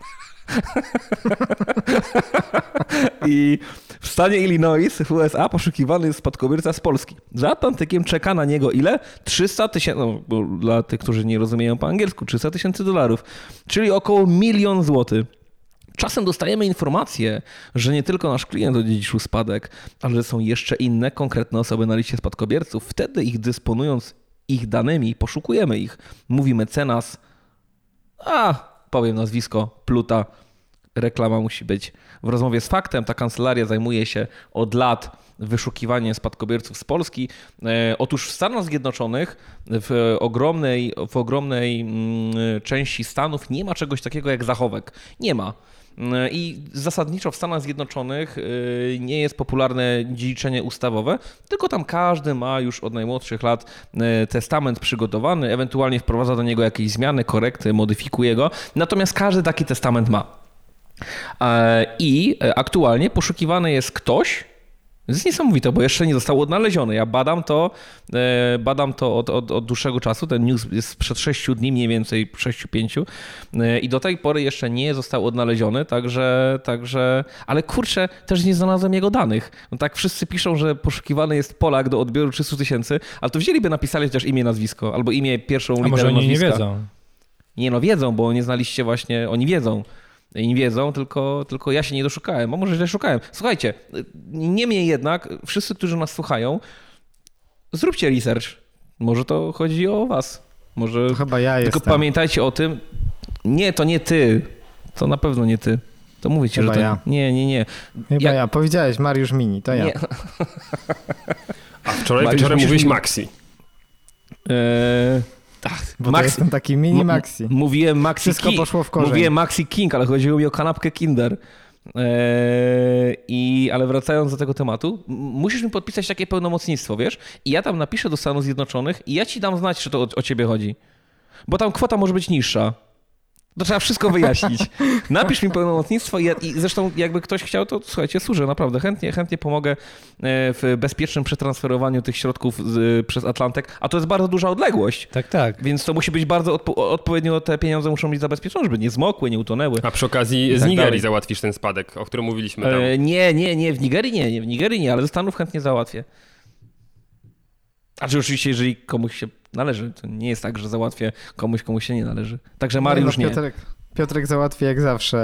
I w stanie Illinois w USA poszukiwany jest spadkobierca z Polski. Za Atlantykiem czeka na niego ile? 300 tysięcy, no, dla tych, którzy nie rozumieją po angielsku, 300 tysięcy dolarów, czyli około milion złotych. Czasem dostajemy informację, że nie tylko nasz klient odziedziczył spadek, ale że są jeszcze inne konkretne osoby na liście spadkobierców. Wtedy ich dysponując ich danymi, poszukujemy ich. Mówi mecenas, a powiem nazwisko, Pluta, reklama musi być. W rozmowie z faktem ta kancelaria zajmuje się od lat wyszukiwaniem spadkobierców z Polski. E, Otóż w Stanach Zjednoczonych, w ogromnej, w ogromnej mm, części Stanów nie ma czegoś takiego jak zachowek. Nie ma. I zasadniczo w Stanach Zjednoczonych y, nie jest popularne dziedziczenie ustawowe, tylko tam każdy ma już od najmłodszych lat y, testament przygotowany, ewentualnie wprowadza do niego jakieś zmiany, korekty, modyfikuje go. Natomiast każdy taki testament ma. E, I e, aktualnie poszukiwany jest ktoś. To jest niesamowite, bo jeszcze nie został odnaleziony. Ja badam to, e, badam to od, od, od dłuższego czasu. Ten news jest sprzed 6 dni, mniej więcej 6-5. E, I do tej pory jeszcze nie został odnaleziony, także, także. Ale kurczę, też nie znalazłem jego danych. No tak wszyscy piszą, że poszukiwany jest Polak do odbioru 300 tysięcy, ale to wzięliby, napisali chociaż imię, nazwisko, albo imię, pierwszą A literę może oni nie nazwiska. wiedzą? Nie no, wiedzą, bo nie znaliście właśnie, oni wiedzą. I nie wiedzą, tylko, tylko ja się nie doszukałem, a może źle szukałem. Słuchajcie, niemniej jednak, wszyscy, którzy nas słuchają, zróbcie research. Może to chodzi o was. Może... To chyba ja Tylko jestem. pamiętajcie o tym, nie, to nie ty. To na pewno nie ty. To mówię ci, Chyba że to... ja. Nie, nie, nie. Chyba Jak- ja. Powiedziałeś Mariusz Mini, to ja. nie. A wczoraj Mariusz, wieczorem mówiłeś Maxi. Eee, tak, Bo to jestem taki mini maxi. Mówiłem Maxi Wszystko King. poszło w korzeń. Mówiłem Maxi King, ale chodziło mi o kanapkę Kinder. Eee, I, ale wracając do tego tematu, musisz mi podpisać takie pełnomocnictwo, wiesz? I ja tam napiszę do Stanów Zjednoczonych i ja ci dam znać, czy to o, o ciebie chodzi. Bo tam kwota może być niższa. To trzeba wszystko wyjaśnić. Napisz mi pełnomocnictwo i, i zresztą jakby ktoś chciał, to słuchajcie, służę naprawdę. Chętnie, chętnie pomogę e, w bezpiecznym przetransferowaniu tych środków z, przez Atlantyk, a to jest bardzo duża odległość. Tak, tak. Więc to musi być bardzo odpo- odpowiednio, te pieniądze muszą być zabezpieczone, żeby nie zmokły, nie utonęły. A przy okazji z tak Nigerii dalej. załatwisz ten spadek, o którym mówiliśmy tam. E, nie, nie, nie, w Nigerii nie, nie, w Nigerii nie, ale ze Stanów chętnie załatwię. A czy oczywiście, jeżeli komuś się należy, to nie jest tak, że załatwię komuś, komuś się nie należy. Także Mariusz no, nie. Piotrek, Piotrek załatwi jak zawsze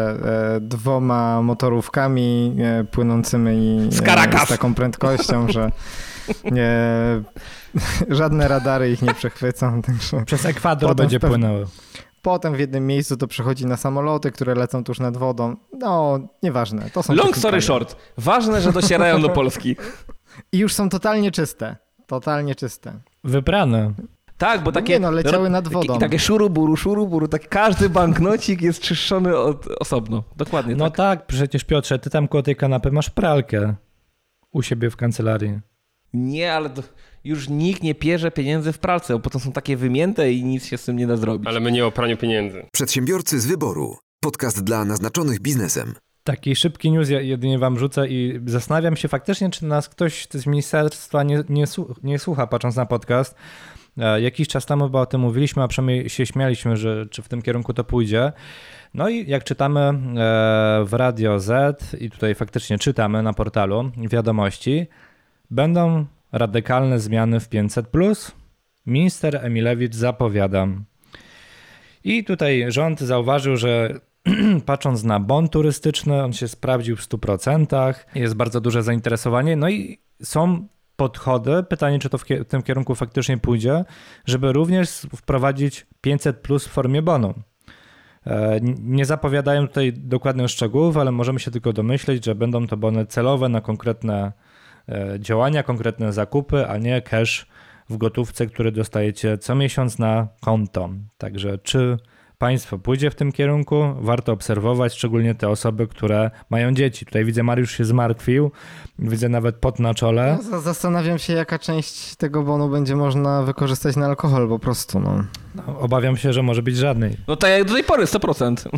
e, dwoma motorówkami e, płynącymi Z e, z taką prędkością, że nie, żadne radary ich nie przechwycą. Także Przez Ekwador Potem będzie płynęły. potem w jednym miejscu to przechodzi na samoloty, które lecą tuż nad wodą. No, nieważne. To są Long story short. Ważne, że docierają do Polski. I już są totalnie czyste. Totalnie czyste. Wyprane. Tak, bo No takie... nie no, leciały nad takie- wodą. I takie szuruburu, szuruburu, tak każdy banknocik jest czyszczony od, osobno. Dokładnie No tak. tak, przecież Piotrze, ty tam koło tej kanapy masz pralkę u siebie w kancelarii. Nie, ale to już nikt nie pierze pieniędzy w pralce, bo potem są takie wymięte i nic się z tym nie da zrobić. Ale my nie o praniu pieniędzy. Przedsiębiorcy z wyboru. Podcast dla naznaczonych biznesem. Taki szybki news ja jedynie wam rzucę i zastanawiam się faktycznie, czy nas ktoś z ministerstwa nie, nie, nie słucha, patrząc na podcast. E, Jakiś czas temu chyba o tym mówiliśmy, a przynajmniej się śmialiśmy, że czy w tym kierunku to pójdzie. No i jak czytamy e, w Radio Z i tutaj faktycznie czytamy na portalu wiadomości, będą radykalne zmiany w 500+. Minister Emilewicz zapowiada. I tutaj rząd zauważył, że patrząc na bon turystyczny, on się sprawdził w 100%, jest bardzo duże zainteresowanie, no i są podchody, pytanie czy to w w tym kierunku faktycznie pójdzie, żeby również wprowadzić 500 plus w formie bonu. E, Nie zapowiadają tutaj dokładnych szczegółów, ale możemy się tylko domyśleć, że będą to bony celowe na konkretne e, działania, konkretne zakupy, a nie cash w gotówce, który dostajecie co miesiąc na konto. Także czy państwo pójdzie w tym kierunku, warto obserwować, szczególnie te osoby, które mają dzieci. Tutaj widzę, Mariusz się zmartwił, widzę nawet pot na czole. No, za- Zastanawiam się, jaka część tego bonu będzie można wykorzystać na alkohol po prostu, no. No, obawiam się, że może być żadnej. No tak jak do tej pory, 100%.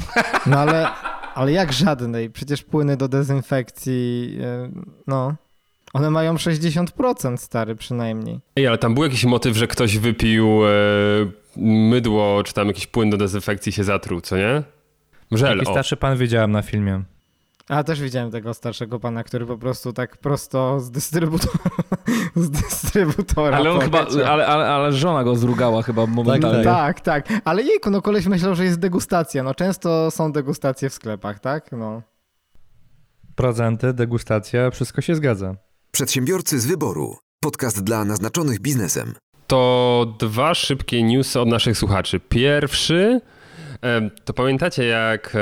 No ale, ale jak żadnej? Przecież płyny do dezynfekcji, e, no, one mają 60% stary przynajmniej. Ej, ale tam był jakiś motyw, że ktoś wypił e, mydło, czy tam jakiś płyn do dezynfekcji się zatruł, co nie? Żel, Taki o. starszy pan widziałem na filmie. A też widziałem tego starszego pana, który po prostu tak prosto z dystrybutora, z dystrybutora Ale on chyba, ale, ale, ale żona go zrugała chyba momentalnie. Tak, tak. Ale jejku, no koleś myślał, że jest degustacja. No często są degustacje w sklepach, tak? No. Procenty, degustacja, wszystko się zgadza. Przedsiębiorcy z wyboru. Podcast dla naznaczonych biznesem. To dwa szybkie newsy od naszych słuchaczy. Pierwszy, to pamiętacie jak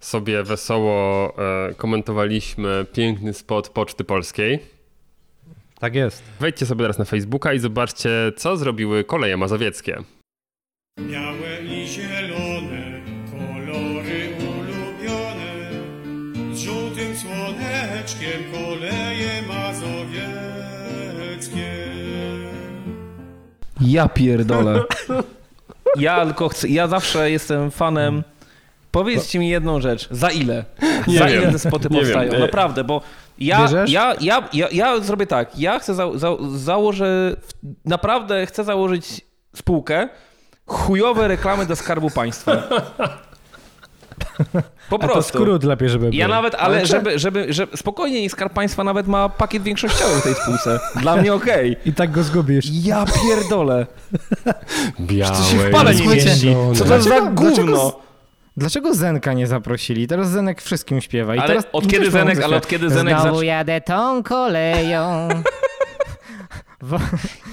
sobie wesoło e, komentowaliśmy piękny spot Poczty Polskiej? Tak jest. Wejdźcie sobie teraz na Facebooka i zobaczcie, co zrobiły koleje mazowieckie. Białe i zielone, mazowieckie. Ja pierdolę. Ja tylko chcę, ja zawsze jestem fanem. Powiedzcie mi jedną rzecz. Za ile? Nie za wiem. ile te spoty Nie powstają? wiem. Naprawdę, bo ja, ja, ja, ja, ja zrobię tak. Ja chcę za, za, założę, naprawdę chcę założyć spółkę chujowe reklamy do Skarbu Państwa. Po A to prostu. skrót lepiej, żeby Ja był. nawet, ale żeby, żeby, żeby spokojnie i Skarb Państwa nawet ma pakiet większościowy w tej spółce. Dla mnie okej. I tak go zgubisz. Ja pierdolę. Białe się w pale nie i mieści. zielone. Co to za Dlaczego- dlaczego gówno? Dlaczego Zenka nie zaprosili? Teraz Zenek wszystkim śpiewa. I Ale teraz od kiedy Zenek- ale od kiedy Zenek Znowu zac- jadę tą koleją. Wo-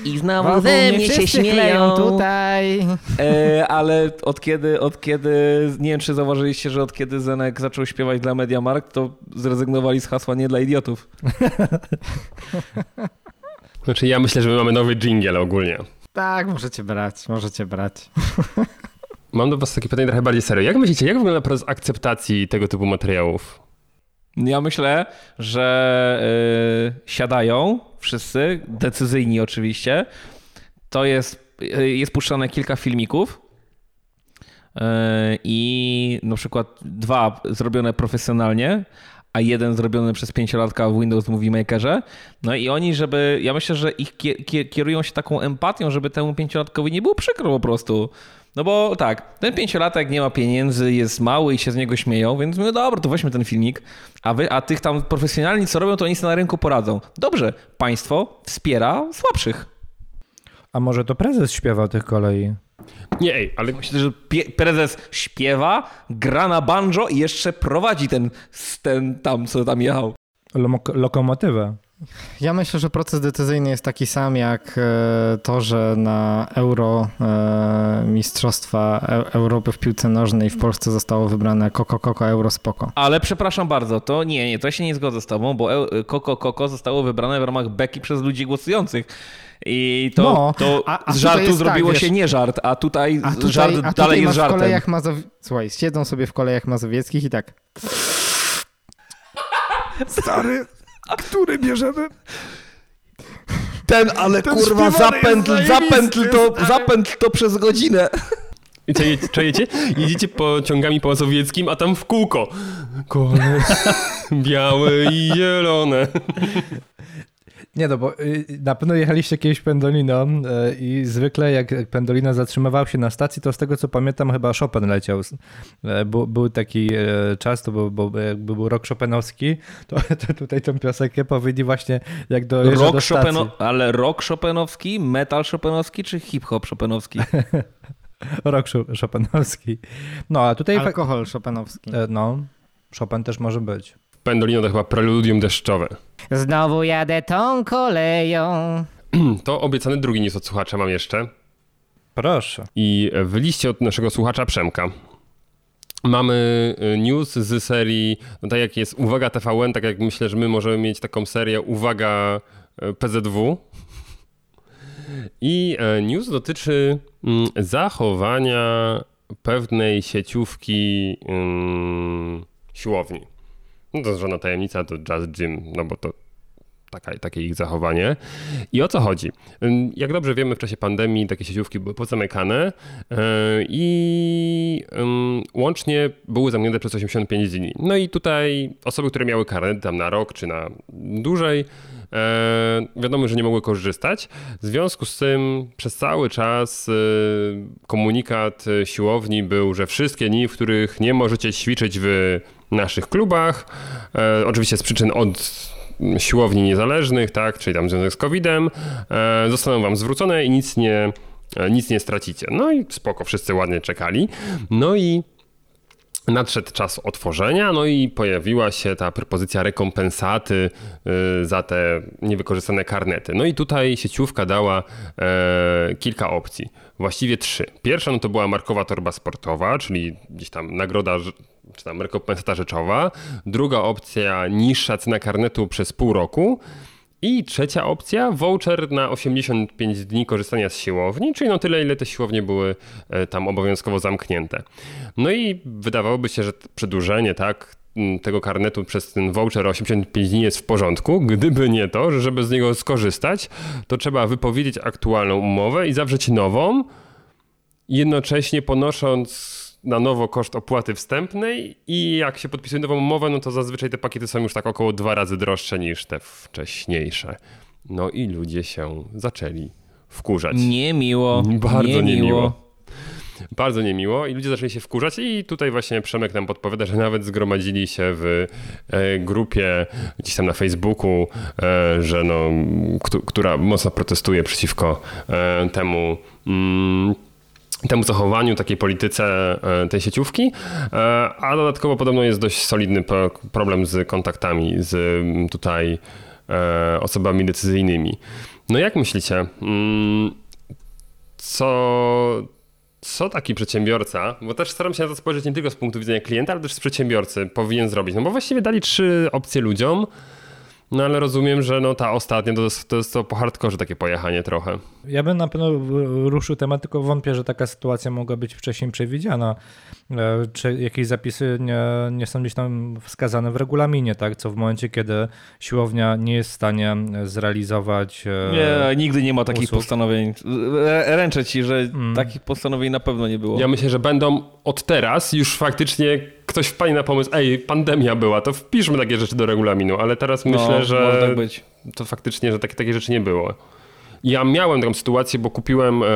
I znowu ze mnie się śmieją. tutaj. E, ale od kiedy, od kiedy, nie wiem czy zauważyliście, że od kiedy Zenek zaczął śpiewać dla Mediamarkt, to zrezygnowali z hasła nie dla idiotów. Znaczy ja myślę, że my mamy nowy jingle ogólnie. Tak, możecie brać, możecie brać. Mam do was takie pytanie trochę bardziej serio. Jak myślicie, jak wygląda proces akceptacji tego typu materiałów? Ja myślę, że e, siadają wszyscy, decyzyjni oczywiście. To jest, jest puszczane kilka filmików e, i na przykład dwa zrobione profesjonalnie, a jeden zrobiony przez pięciolatka w Windows Movie Makerze. No i oni, żeby, ja myślę, że ich kie- kie- kierują się taką empatią, żeby temu pięciolatkowi nie było przykro po prostu. No bo tak, ten pięciolatek nie ma pieniędzy, jest mały i się z niego śmieją, więc mówię, dobra, to weźmy ten filmik, a wy, a tych tam profesjonalni co robią, to oni sobie na rynku poradzą. Dobrze, państwo wspiera słabszych. A może to prezes śpiewał tych kolei? Nie, ej, ale Myślę, że prezes śpiewa, gra na banjo i jeszcze prowadzi ten, ten tam, co tam jechał. Lokomotywę. Ja myślę, że proces decyzyjny jest taki sam jak e, to, że na Euro e, Mistrzostwa E- Europy w piłce nożnej w Polsce zostało wybrane Koko Koko Euro Spoko. Ale przepraszam bardzo, to nie, nie, to ja się nie zgodzę z tobą, bo Koko Koko zostało wybrane w ramach beki przez ludzi głosujących. I to, No, to a- a z żartu jest zrobiło tak, się wiesz- nie żart, a tutaj, A tutaj, żart a tutaj dalej jest masz w żartem. kolejach Mazow... Słuchaj, siedzą sobie w kolejach mazowieckich i tak. Stary, który bierzemy? Ten, ale Ten kurwa, zapętl, zapętl, to, zapętl to przez godzinę. I co, je- czujecie? Jedziecie pociągami pomazowieckim, a tam w kółko. Kole białe i zielone. Nie no, bo y, na pewno jechaliście kiedyś Pendolino y, i zwykle jak Pendolino zatrzymywał się na stacji, to z tego co pamiętam chyba Chopin leciał. Y, Był, był taki czas, to był, był, jakby był rok Chopinowski, to, to tutaj tą piosenkę powiedzieli właśnie jak do Rock stacji. Chopino, ale rock Chopinowski, metal Chopinowski czy hip-hop Chopinowski? Rok Cho- Chopinowski. No a tutaj... Alkohol szopenowski. e, No, Chopin też może być. Pendolino to chyba preludium deszczowe. Znowu jadę tą koleją. To obiecany drugi news od słuchacza mam jeszcze. Proszę. I w liście od naszego słuchacza Przemka mamy y, news z serii, no tak jak jest Uwaga TVN, tak jak myślę, że my możemy mieć taką serię Uwaga y, PZW. I e, news dotyczy mm, zachowania pewnej sieciówki ym, siłowni. No to jest tajemnica, to Jazz Gym, no bo to taka, takie ich zachowanie. I o co chodzi? Jak dobrze wiemy, w czasie pandemii takie sieciówki były pozamykane yy, i łącznie były zamknięte przez 85 dni. No i tutaj osoby, które miały karnet tam na rok czy na dłużej, e, wiadomo, że nie mogły korzystać. W związku z tym przez cały czas e, komunikat e, siłowni był, że wszystkie dni, w których nie możecie ćwiczyć w naszych klubach, e, oczywiście z przyczyn od siłowni niezależnych, tak, czyli tam związanych z COVID-em, e, zostaną wam zwrócone i nic nie, e, nic nie stracicie. No i spoko, wszyscy ładnie czekali. No i Nadszedł czas otworzenia, no i pojawiła się ta propozycja rekompensaty y, za te niewykorzystane karnety. No i tutaj sieciówka dała e, kilka opcji, właściwie trzy. Pierwsza no to była markowa torba sportowa, czyli gdzieś tam nagroda, czy tam rekompensata rzeczowa. Druga opcja niższa cena karnetu przez pół roku. I trzecia opcja, voucher na 85 dni korzystania z siłowni, czyli no tyle, ile te siłownie były e, tam obowiązkowo zamknięte. No i wydawałoby się, że przedłużenie, tak, tego karnetu przez ten voucher 85 dni jest w porządku, gdyby nie to, że żeby z niego skorzystać, to trzeba wypowiedzieć aktualną umowę i zawrzeć nową, jednocześnie ponosząc na nowo koszt opłaty wstępnej i jak się podpisuje nową umowę, no to zazwyczaj te pakiety są już tak około dwa razy droższe niż te wcześniejsze. No i ludzie się zaczęli wkurzać. Niemiło, Bardzo niemiło. niemiło. Bardzo niemiło i ludzie zaczęli się wkurzać i tutaj właśnie Przemek nam podpowiada, że nawet zgromadzili się w e, grupie gdzieś tam na Facebooku, e, że no, któ- która mocno protestuje przeciwko e, temu mm, temu zachowaniu, takiej polityce e, tej sieciówki, e, a dodatkowo podobno jest dość solidny problem z kontaktami z tutaj e, osobami decyzyjnymi. No jak myślicie, mm, co, co taki przedsiębiorca, bo też staram się na to spojrzeć nie tylko z punktu widzenia klienta, ale też z przedsiębiorcy powinien zrobić? No bo właściwie dali trzy opcje ludziom, no ale rozumiem, że no ta ostatnia to jest to, jest to po hardkorze takie pojechanie trochę. Ja bym na pewno ruszył temat, tylko wątpię, że taka sytuacja mogła być wcześniej przewidziana. E, Czy jakieś zapisy nie, nie są gdzieś tam wskazane w regulaminie, tak? Co w momencie, kiedy siłownia nie jest w stanie zrealizować. e, Nie, nigdy nie ma takich usług. postanowień. R- Ręczę ci, że Mm. takich postanowień na pewno nie było. Ja myślę, że będą od teraz już faktycznie ktoś wpadnie na pomysł, ej, pandemia była, to wpiszmy takie rzeczy do regulaminu, ale teraz No, myślę, może że tak być. to faktycznie, że takie, takie rzeczy nie było. Ja miałem taką sytuację, bo kupiłem e,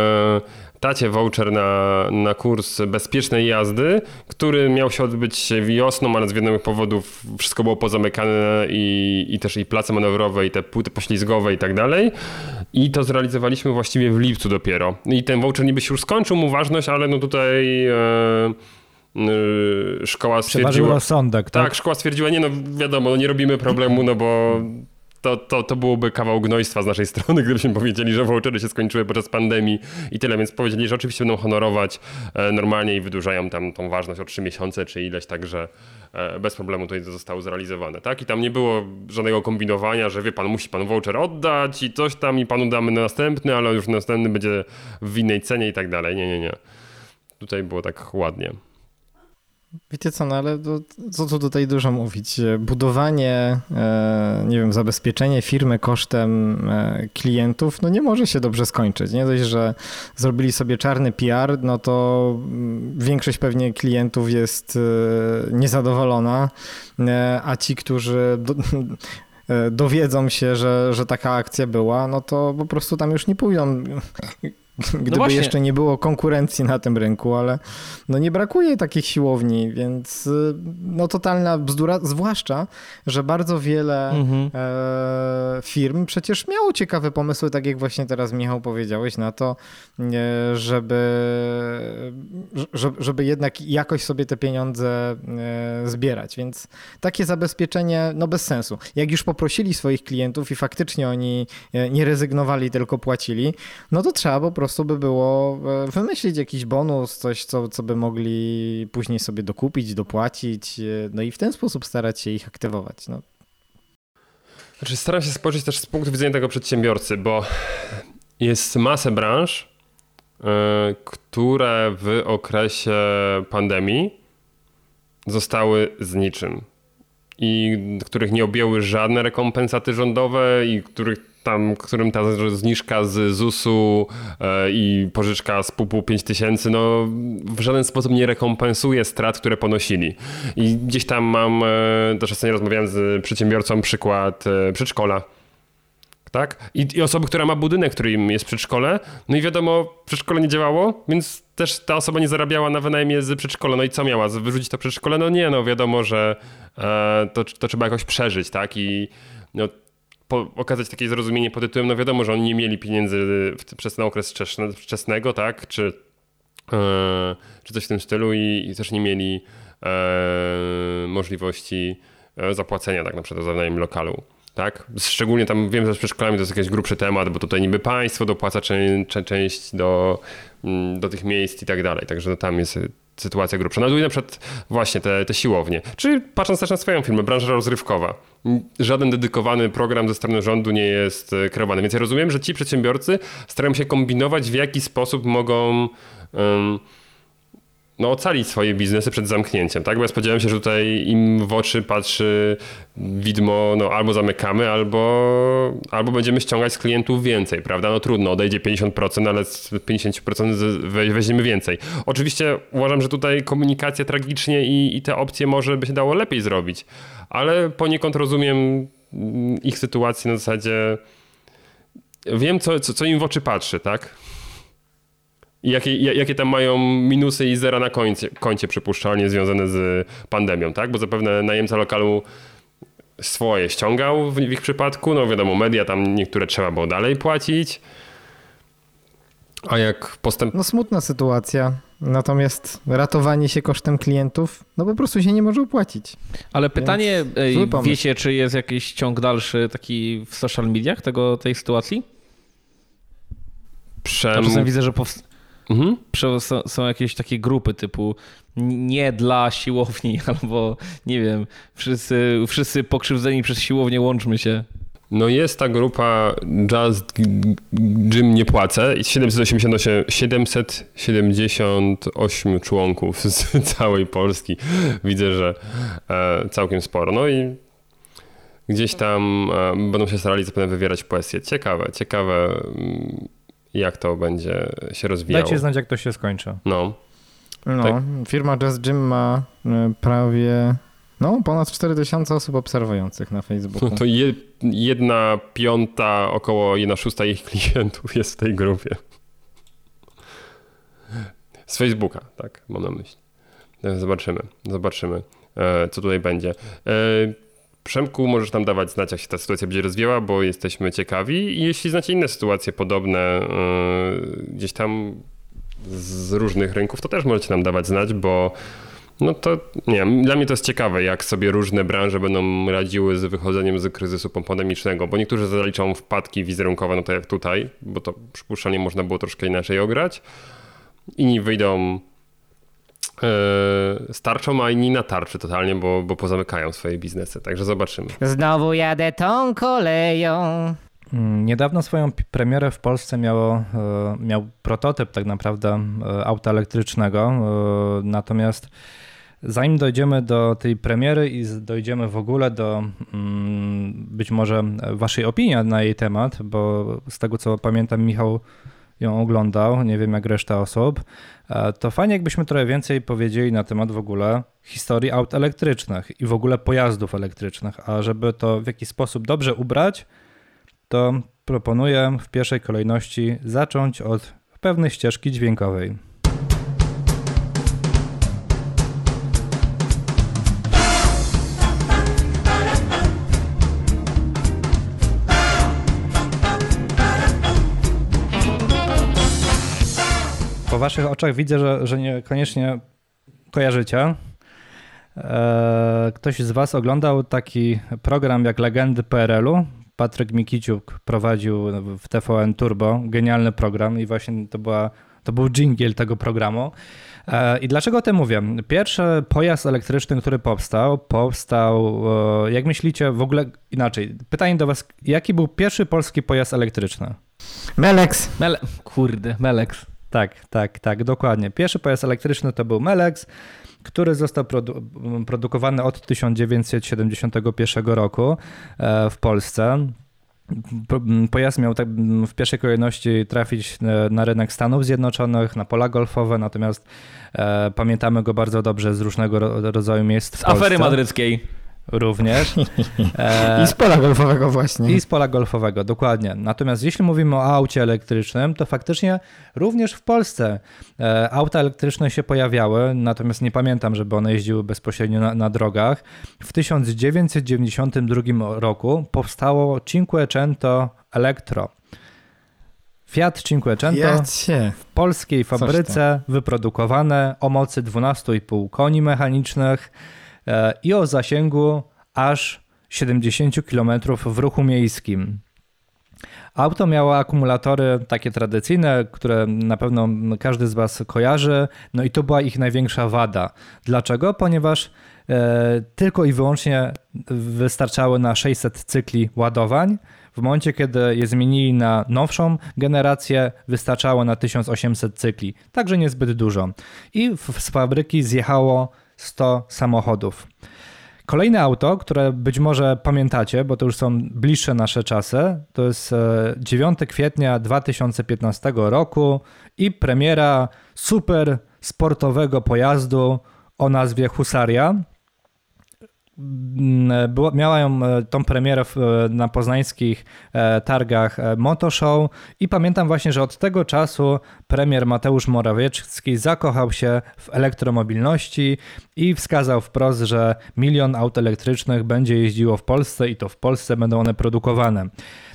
tacie voucher na, na kurs bezpiecznej jazdy, który miał się odbyć wiosną, ale z wiadomych powodów wszystko było pozamykane i, i też i place manewrowe, i te płyty poślizgowe i tak dalej. I to zrealizowaliśmy właściwie w lipcu dopiero. I ten voucher niby się już skończył mu ważność, ale no tutaj e, szkoła stwierdziła... rozsądek, tak? Tak, szkoła stwierdziła, nie no wiadomo, no nie robimy problemu, no bo to, to, to byłoby kawał gnojstwa z naszej strony, gdybyśmy powiedzieli, że vouchery się skończyły podczas pandemii i tyle, więc powiedzieli, że oczywiście będą honorować e, normalnie i wydłużają tam tą ważność o 3 miesiące czy ileś, także e, bez problemu to zostało zrealizowane, tak? I tam nie było żadnego kombinowania, że wie pan, musi pan voucher oddać i coś tam i panu damy na następny, ale już następny będzie w innej cenie i tak dalej. Nie, nie, nie. Tutaj było tak ładnie. Wiecie co, no ale to, co tu tutaj dużo mówić? Budowanie, e, nie wiem, zabezpieczenie firmy kosztem e, klientów, no nie może się dobrze skończyć. Nie dość, że zrobili sobie czarny PR, no to mm, większość pewnie klientów jest e, niezadowolona, a ci, którzy do, dowiedzą się, że, że taka akcja była, no to po prostu tam już nie pójdą. Gdyby właśnie. jeszcze nie było konkurencji na tym rynku, ale no nie brakuje takich siłowni, więc y, no totalna bzdura, zwłaszcza, że bardzo wiele Mhm. e, firm przecież miało ciekawe pomysły, tak jak właśnie teraz Michał powiedziałeś, na to, e, żeby, żeby, jednak jakoś sobie te pieniądze e, zbierać, więc takie zabezpieczenie no bez sensu. Jak już poprosili swoich klientów i faktycznie oni nie rezygnowali, tylko płacili, no to trzeba po prostu by było e, wymyślić jakiś bonus, coś, co, co by mogli później sobie dokupić, dopłacić, e, no i w ten sposób starać się ich aktywować. No, Znaczy staram się spojrzeć też z punktu widzenia tego przedsiębiorcy, bo jest masę branż, y, które w okresie pandemii zostały z niczym i których nie objęły żadne rekompensaty rządowe i których tam, którym ta zniżka z ZUS-u e, i pożyczka z pupu 5 tysięcy, no w żaden sposób nie rekompensuje strat, które ponosili. I gdzieś tam mam, e, też ostatnio rozmawiałem z przedsiębiorcą, przykład e, przedszkola. Tak? I, I osoby, która ma budynek, który im jest przedszkole, no i wiadomo, przedszkole nie działało, więc też ta osoba nie zarabiała na wynajmie z przedszkola. No i co miała? Wyrzucić to przedszkole? No nie, no wiadomo, że e, to, to trzeba jakoś przeżyć, tak? I no, po, okazać takie zrozumienie pod tytułem, no wiadomo, że oni nie mieli pieniędzy w, przez ten okres wczesne, wczesnego, tak? Czy, e, czy coś w tym stylu i, i też nie mieli e, możliwości e, zapłacenia tak na przykład za wynajem lokalu. Tak? Szczególnie tam wiem, że z przedszkolami to jest jakiś grubszy temat, bo tutaj niby państwo dopłaca czę, czę, część do, mm, do tych miejsc i tak dalej. Także no tam jest sytuacja grubsza. No i na przykład właśnie te, te siłownie. Czy patrząc też na swoją firmę, branża rozrywkowa. Żaden dedykowany program ze strony rządu nie jest e, kreowany. Więc ja rozumiem, że ci przedsiębiorcy starają się kombinować, w jaki sposób mogą um, no, ocalić swoje biznesy przed zamknięciem, tak? Bo ja spodziewałem się, że tutaj im w oczy patrzy widmo, no albo zamykamy, albo, albo będziemy ściągać z klientów więcej, prawda? No trudno, odejdzie 50%, ale z 50% z- we- weźmiemy więcej. Oczywiście uważam, że tutaj komunikacja tragicznie i, i te opcje może by się dało lepiej zrobić, ale poniekąd rozumiem mm, ich sytuację na zasadzie wiem, co, co, co im w oczy patrzy, tak? I jakie, ja- jakie tam mają minusy i zera na końcie, koncie przypuszczalnie związane z pandemią, tak? Bo zapewne najemca lokalu swoje ściągał w, w ich przypadku, no wiadomo, media tam niektóre trzeba było dalej płacić. A jak postęp... no smutna sytuacja, natomiast ratowanie się kosztem klientów, no po prostu się nie może opłacić. Ale pytanie, ej, wiecie, czy jest jakiś ciąg dalszy taki w social mediach tego, tej sytuacji? Przem... Ja czasem widzę, że powst- Mhm. są, są jakieś takie grupy typu nie dla siłowni, albo nie wiem, wszyscy, wszyscy pokrzywdzeni przez siłownię, łączmy się. No jest ta grupa Just Gym nie płacę i 788, 778 członków z całej Polski. Widzę, że e, całkiem sporo. No i gdzieś tam e, będą się starali zapewne wywierać presję. Ciekawe, ciekawe mm, jak to będzie się rozwijało. Dajcie znać, jak to się skończy. No. No, Tak. firma Just Gym ma y, prawie no, ponad 4000 osób obserwujących na Facebooku. No to je, jedna piąta, około jedna szósta ich klientów jest w tej grupie. Z Facebooka, tak, mam na myśli. E, Zobaczymy, zobaczymy, e, co tutaj będzie. E, Przemku, możesz nam dawać znać, jak się ta sytuacja będzie rozwijała, bo jesteśmy ciekawi. I jeśli znacie inne sytuacje podobne yy, gdzieś tam z różnych rynków, to też możecie nam dawać znać, bo no to nie wiem, dla mnie to jest ciekawe, jak sobie różne branże będą radziły z wychodzeniem z kryzysu pandemicznego, bo niektórzy zaliczą wpadki wizerunkowe, no to jak tutaj, bo to przypuszczalnie można było troszkę inaczej ograć. Inni wyjdą starczą, a inni na tarczy totalnie, bo, bo pozamykają swoje biznesy. Także zobaczymy. Znowu jadę tą koleją. Mm, Niedawno swoją premierę w Polsce miało, e, miał prototyp tak naprawdę e, auta elektrycznego. e, Natomiast zanim dojdziemy do tej premiery i dojdziemy w ogóle do mm, być może waszej opinii na jej temat, bo z tego co pamiętam Michał ją oglądał, nie wiem jak reszta osób, e, to fajnie jakbyśmy trochę więcej powiedzieli na temat w ogóle historii aut elektrycznych i w ogóle pojazdów elektrycznych, a żeby to w jakiś sposób dobrze ubrać, to proponuję w pierwszej kolejności zacząć od pewnej ścieżki dźwiękowej. Po waszych oczach widzę, że, że niekoniecznie kojarzycie. Eee, Ktoś z was oglądał taki program jak Legendy PRL-u? Patryk Mikiciuk prowadził w TVN Turbo, genialny program i właśnie to, była, to był dżingiel tego programu. E, I dlaczego o tym mówię? Pierwszy pojazd elektryczny, który powstał, powstał, e, jak myślicie, w ogóle inaczej. Pytanie do was, jaki był pierwszy polski pojazd elektryczny? Melex. Mele... Kurde, Melex. Tak, tak, tak, dokładnie. Pierwszy pojazd elektryczny to był Melex, który został produ- produkowany od 1971 roku e, w Polsce. Po- Pojazd miał tak w pierwszej kolejności trafić na rynek Stanów Zjednoczonych, na pola golfowe, natomiast e, pamiętamy go bardzo dobrze z różnego ro- rodzaju miejsc w Z afery madryckiej. Również. E, I z pola golfowego właśnie. i z pola golfowego, dokładnie. Natomiast jeśli mówimy o aucie elektrycznym, to faktycznie również w Polsce e, auta elektryczne się pojawiały, natomiast nie pamiętam, żeby one jeździły bezpośrednio na, na drogach. W 1992 roku powstało Cinquecento Electro. Fiat Cinquecento w polskiej fabryce wyprodukowane o mocy 12,5 koni mechanicznych i o zasięgu aż 70 km w ruchu miejskim. Auto miało akumulatory takie tradycyjne, które na pewno każdy z Was kojarzy, no i to była ich największa wada. Dlaczego? Ponieważ e, tylko i wyłącznie wystarczały na 600 cykli ładowań. W momencie, kiedy je zmienili na nowszą generację, wystarczało na 1800 cykli, także niezbyt dużo. I w- z fabryki zjechało 100 samochodów. Kolejne auto, które być może pamiętacie, bo to już są bliższe nasze czasy, to jest e, 9 kwietnia 2015 roku i premiera super sportowego pojazdu o nazwie Husaria. Mm, Było, miała ją e, tą premierę e, na poznańskich e, targach e, Motoshow i pamiętam właśnie, że od tego czasu premier Mateusz Morawiecki zakochał się w elektromobilności i wskazał wprost, że milion aut elektrycznych będzie jeździło w Polsce i to w Polsce będą one produkowane.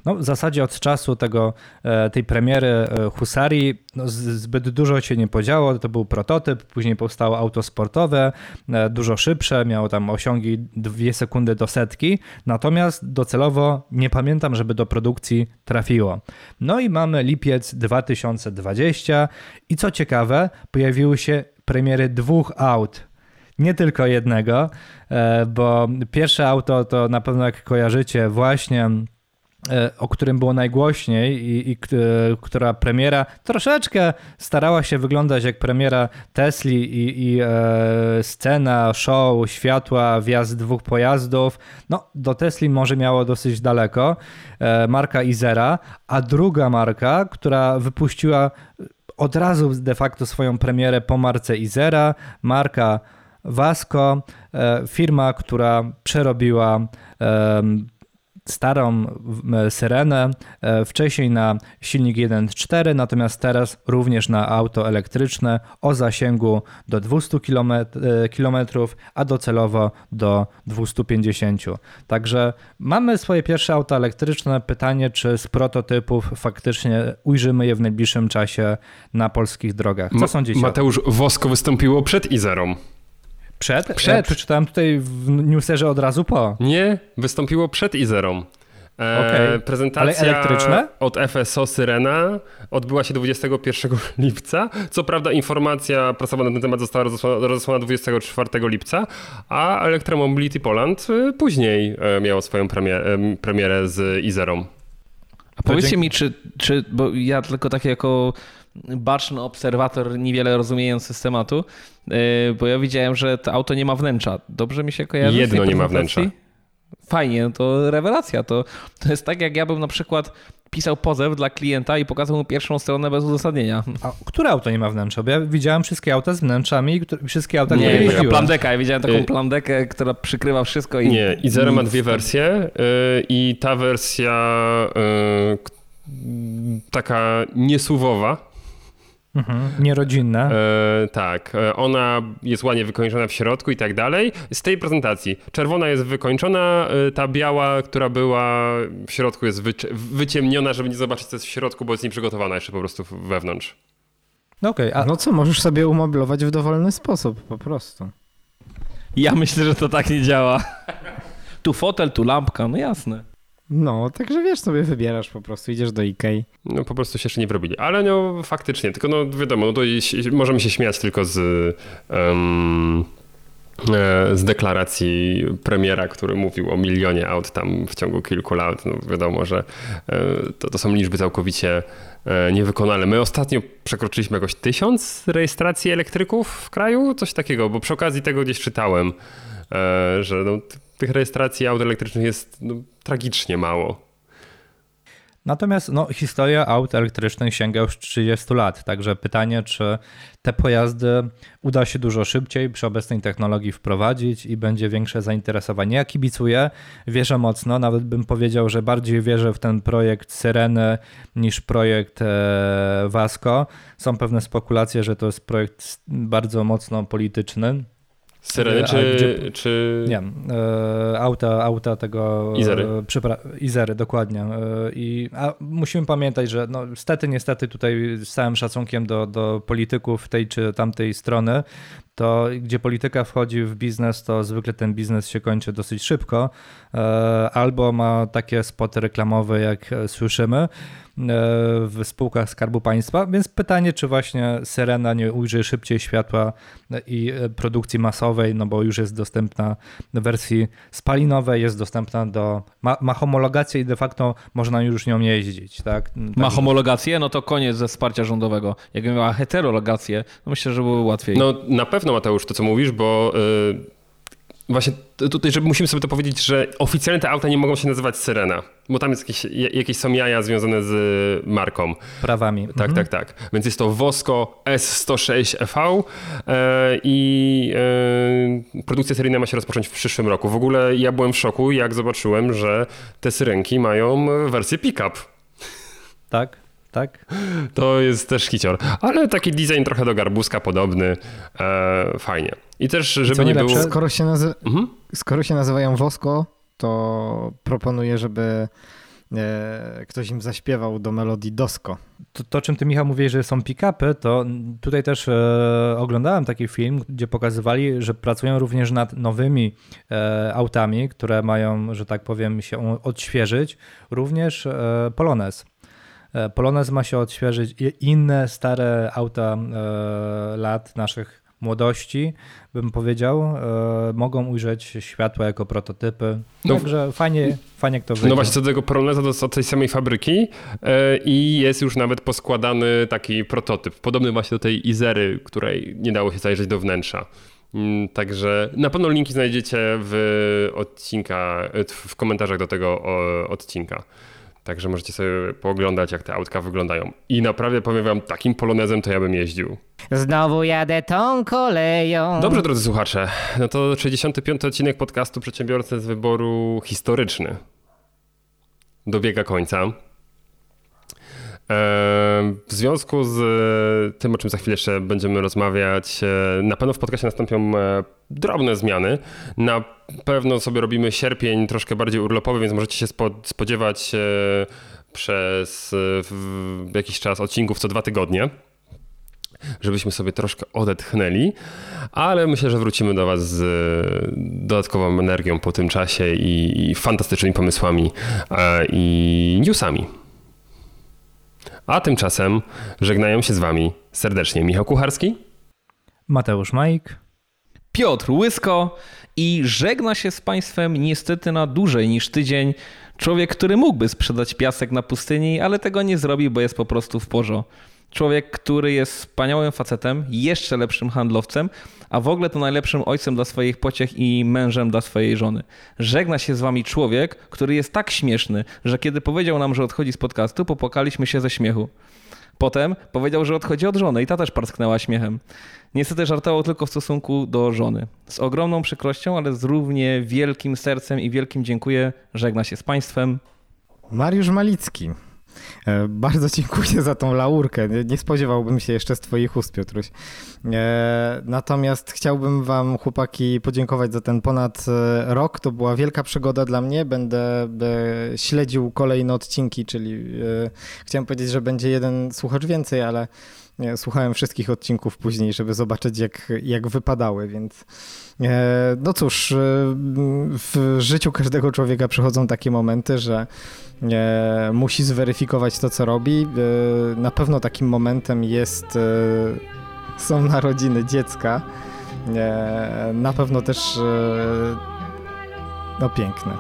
No, w zasadzie od czasu tego, e, tej premiery e, Husarii no, zbyt dużo się nie podziało. To był prototyp, później powstało auto sportowe, e, dużo szybsze, miało tam osiągi 2 sekundy do setki, natomiast docelowo nie pamiętam, żeby do produkcji trafiło. No i mamy lipiec 2020 i co ciekawe, pojawiły się premiery dwóch aut nie tylko jednego, bo pierwsze auto to na pewno jak kojarzycie właśnie o którym było najgłośniej i, i e, która premiera troszeczkę starała się wyglądać jak premiera Tesli i, i e, scena, show, światła, wjazd dwóch pojazdów. No, do Tesli może miało dosyć daleko, e, marka Izera, a druga marka, która wypuściła od razu de facto swoją premierę po marce Izera, marka Vasco, e, firma, która przerobiła starą e, Syrenę, e, wcześniej na silnik 1.4, natomiast teraz również na auto elektryczne o zasięgu do 200 km, km, a docelowo do 250. Także mamy swoje pierwsze auto elektryczne. Pytanie, czy z prototypów faktycznie ujrzymy je w najbliższym czasie na polskich drogach. Co Ma- sądzicie? Mateusz Wosko wystąpiło przed Izerą. Przed? Przed. Ja przeczytałem tutaj w newserze od razu po. Nie, wystąpiło przed Izerą. E, Okej. Prezentacja Ale elektryczne? od FSO Syrena odbyła się 21 lipca. Co prawda informacja prasowa na ten temat została rozesłana, rozesłana 24 lipca, a Electromobility Poland e, później e, miało swoją premie, em, premierę z Izerą. A powiedzcie mi, czy, czy, bo ja tylko tak jako baczny obserwator, niewiele rozumiejący z tematu, yy, bo ja widziałem, że to auto nie ma wnętrza. Dobrze mi się kojarzy? Jedno nie ma wnętrza. Fajnie, to rewelacja. To, to jest tak, jak ja bym na przykład pisał pozew dla klienta i pokazał mu pierwszą stronę bez uzasadnienia. A które auto nie ma wnętrza? Bo ja widziałem wszystkie auta z wnętrzami, i które- wszystkie auta, Nie, które jeździłem. plandeka, ja widziałem taką Y- plandekę, która przykrywa wszystko i... Nie, Izera ma nic dwie wersje y, i ta wersja y, taka niesuwowa, Mhm, nierodzinne. E, tak, e, ona jest ładnie wykończona w środku i tak dalej. Z tej prezentacji czerwona jest wykończona, e, ta biała, która była w środku jest wycie- wyciemniona, żeby nie zobaczyć co jest w środku, bo jest nieprzygotowana jeszcze po prostu wewnątrz. No okej, a No co, możesz sobie umoblować w dowolny sposób, po prostu. Ja myślę, że to tak nie działa. Tu fotel, tu lampka, no jasne. No, także wiesz, sobie wybierasz po prostu, idziesz do Ikei. No po prostu się jeszcze nie wyrobili. Ale no faktycznie, tylko no wiadomo, no to możemy się śmiać tylko z, e, z deklaracji premiera, który mówił o milionie aut tam w ciągu kilku lat. No wiadomo, że e, to, to są liczby całkowicie e, niewykonalne. My ostatnio przekroczyliśmy jakoś tysiąc rejestracji elektryków w kraju, coś takiego, bo przy okazji tego gdzieś czytałem, że no, tych rejestracji aut elektrycznych jest no, tragicznie mało. Natomiast no, historia aut elektrycznych sięga już 30 lat, także pytanie, czy te pojazdy uda się dużo szybciej przy obecnej technologii wprowadzić i będzie większe zainteresowanie. Ja kibicuję, wierzę mocno, nawet bym powiedział, że bardziej wierzę w ten projekt Syreny niż projekt e, Vasco. Są pewne spekulacje, że to jest projekt bardzo mocno polityczny. Syreny czy, gdzie- czy... Nie, e, auta, auta tego. Izery. E, Izery, dokładnie. E, I, a musimy pamiętać, że no, niestety, niestety tutaj z całym szacunkiem do, do polityków tej czy tamtej strony, to gdzie polityka wchodzi w biznes, to zwykle ten biznes się kończy dosyć szybko. E, albo ma takie spoty reklamowe, jak słyszymy e, w spółkach Skarbu Państwa. Więc pytanie, czy właśnie Syrena nie ujrzy szybciej światła i produkcji masowej, no bo już jest dostępna w wersji spalinowej, jest dostępna do. Ma, ma homologację i de facto można już nią jeździć. Tak? Ma Tak- homologację, no to koniec ze wsparcia rządowego. Jakby miała heterologację, no myślę, że byłoby łatwiej. No na pewno Mateusz to co mówisz, bo y, właśnie tutaj, żeby musimy sobie to powiedzieć, że oficjalnie te auta nie mogą się nazywać Syrena, bo tam jest jakieś, jakieś są jaja związane z marką. prawami. Tak, tak, tak. Więc jest to Wosko S106EV e, i e, produkcja seryjna ma się rozpocząć w przyszłym roku. W ogóle ja byłem w szoku, jak zobaczyłem, że te syrenki mają wersję pick-up. Tak, tak. To jest też hicior. Ale taki design trochę do garbuska podobny. E, fajnie. I też, żeby co nie było... Skoro się, nazy- Mhm. skoro się nazywają Wosko, to proponuję, żeby e, ktoś im zaśpiewał do melodii Dosko. To, to, czym ty Michał mówisz, że są pick-upy, to tutaj też e, oglądałem taki film, gdzie pokazywali, że pracują również nad nowymi e, autami, które mają, że tak powiem, się odświeżyć. Również e, Polones. E, Polones ma się odświeżyć inne stare auta e, lat naszych młodości, bym powiedział, e, mogą ujrzeć światło jako prototypy. No- Także fajnie, fajnie jak to wyjdzie. No właśnie, co do tego Poloneza to od tej samej fabryki i jest już nawet poskładany taki prototyp, podobny właśnie do tej Izery, której nie dało się zajrzeć do wnętrza. Mm, Także na pewno linki znajdziecie w odcinka, w komentarzach do tego odcinka. Także możecie sobie pooglądać, jak te autka wyglądają. I naprawdę powiem wam, takim polonezem to ja bym jeździł. Znowu jadę tą koleją. Dobrze, drodzy słuchacze, no to 65 odcinek podcastu Przedsiębiorcy z wyboru historyczny. dobiega końca. E, W związku z tym, o czym za chwilę jeszcze będziemy rozmawiać, e, na pewno w podcastie nastąpią e, drobne zmiany. Na pewno sobie robimy sierpień troszkę bardziej urlopowy, więc możecie się spo- spodziewać e, przez e, jakiś czas odcinków co dwa tygodnie żebyśmy sobie troszkę odetchnęli, ale myślę, że wrócimy do Was z e, dodatkową energią po tym czasie i, fantastycznymi pomysłami e, i newsami. A tymczasem żegnają się z Wami serdecznie Michał Kucharski. Mateusz Majk. Piotr Łysko i żegna się z Państwem niestety na dłużej niż tydzień. Człowiek, który mógłby sprzedać piasek na pustyni, ale tego nie zrobi, bo jest po prostu w porzo. Człowiek, który jest wspaniałym facetem, jeszcze lepszym handlowcem, a w ogóle to najlepszym ojcem dla swoich pociech i mężem dla swojej żony. Żegna się z wami człowiek, który jest tak śmieszny, że kiedy powiedział nam, że odchodzi z podcastu, popłakaliśmy się ze śmiechu. Potem powiedział, że odchodzi od żony i ta też parsknęła śmiechem. Niestety żartował tylko w stosunku do żony. Z ogromną przykrością, ale z równie wielkim sercem i wielkim dziękuję. Żegna się z Państwem. Mariusz Malicki. E, Bardzo dziękuję za tą laurkę. Nie- spodziewałbym się jeszcze z Twoich ust, Piotruś. E, Natomiast chciałbym Wam, chłopaki, podziękować za ten ponad e, rok. To była wielka przygoda dla mnie. Będę śledził kolejne odcinki, czyli chciałem powiedzieć, że będzie jeden słuchacz więcej, ale słuchałem wszystkich odcinków później, żeby zobaczyć, jak, jak wypadały, więc. No cóż, w życiu każdego człowieka przychodzą takie momenty, że e, musi zweryfikować to, co robi. E, Na pewno takim momentem jest, e, są narodziny dziecka. E, Na pewno też, e, no piękne.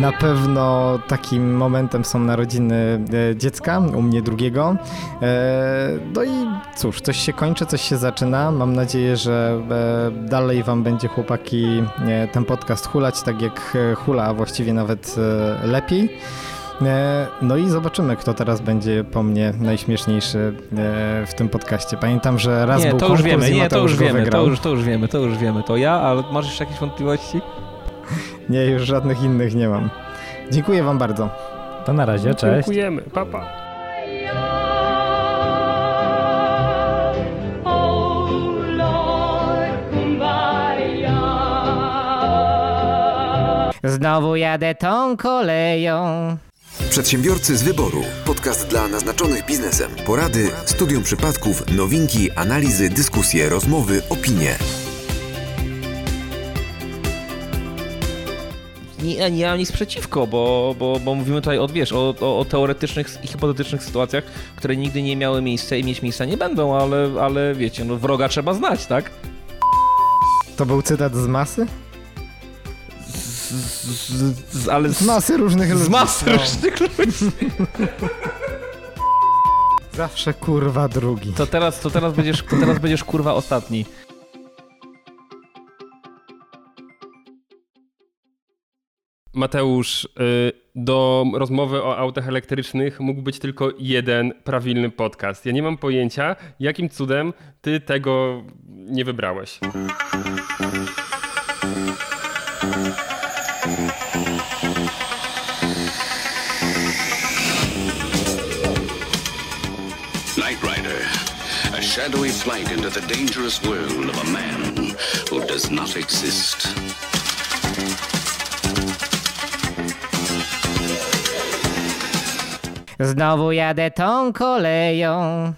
Na pewno takim momentem są narodziny e, dziecka, u mnie drugiego. E, No i cóż, coś się kończy, coś się zaczyna. Mam nadzieję, że e, dalej Wam będzie chłopaki ten podcast hulać tak jak hula, a właściwie nawet lepiej. No i zobaczymy, kto teraz będzie po mnie najśmieszniejszy w tym podcaście. Pamiętam, że raz nie, był to już wiemy, nie, to już wiemy, to już, to już wiemy, to już wiemy. To ja, ale masz jeszcze jakieś wątpliwości? Nie, już żadnych innych nie mam. Dziękuję Wam bardzo. To na razie, cześć. Dziękujemy, papa. Znowu jadę tą koleją. Przedsiębiorcy z wyboru. Podcast dla naznaczonych biznesem. Porady, studium przypadków, nowinki, analizy, dyskusje, rozmowy, opinie. Nie, nie mam nic przeciwko, bo, bo, bo mówimy tutaj od, wiesz, o, o, o teoretycznych i hipotetycznych sytuacjach, które nigdy nie miały miejsca i mieć miejsca nie będą, ale, ale wiecie, no wroga trzeba znać, tak? To był cytat z masy? Z, z, z, ale Z masy różnych ludzi. z masy No. różnych ludzi. Zawsze kurwa drugi. To teraz, to teraz będziesz, to teraz będziesz kurwa ostatni. Mateusz, y, do rozmowy o autach elektrycznych mógł być tylko jeden prawilny podcast. Ja nie mam pojęcia, jakim cudem ty tego nie wybrałeś. Knight Rider, a shadowy flight into the dangerous world of a man who does not exist. Znowu jadę tą koleją.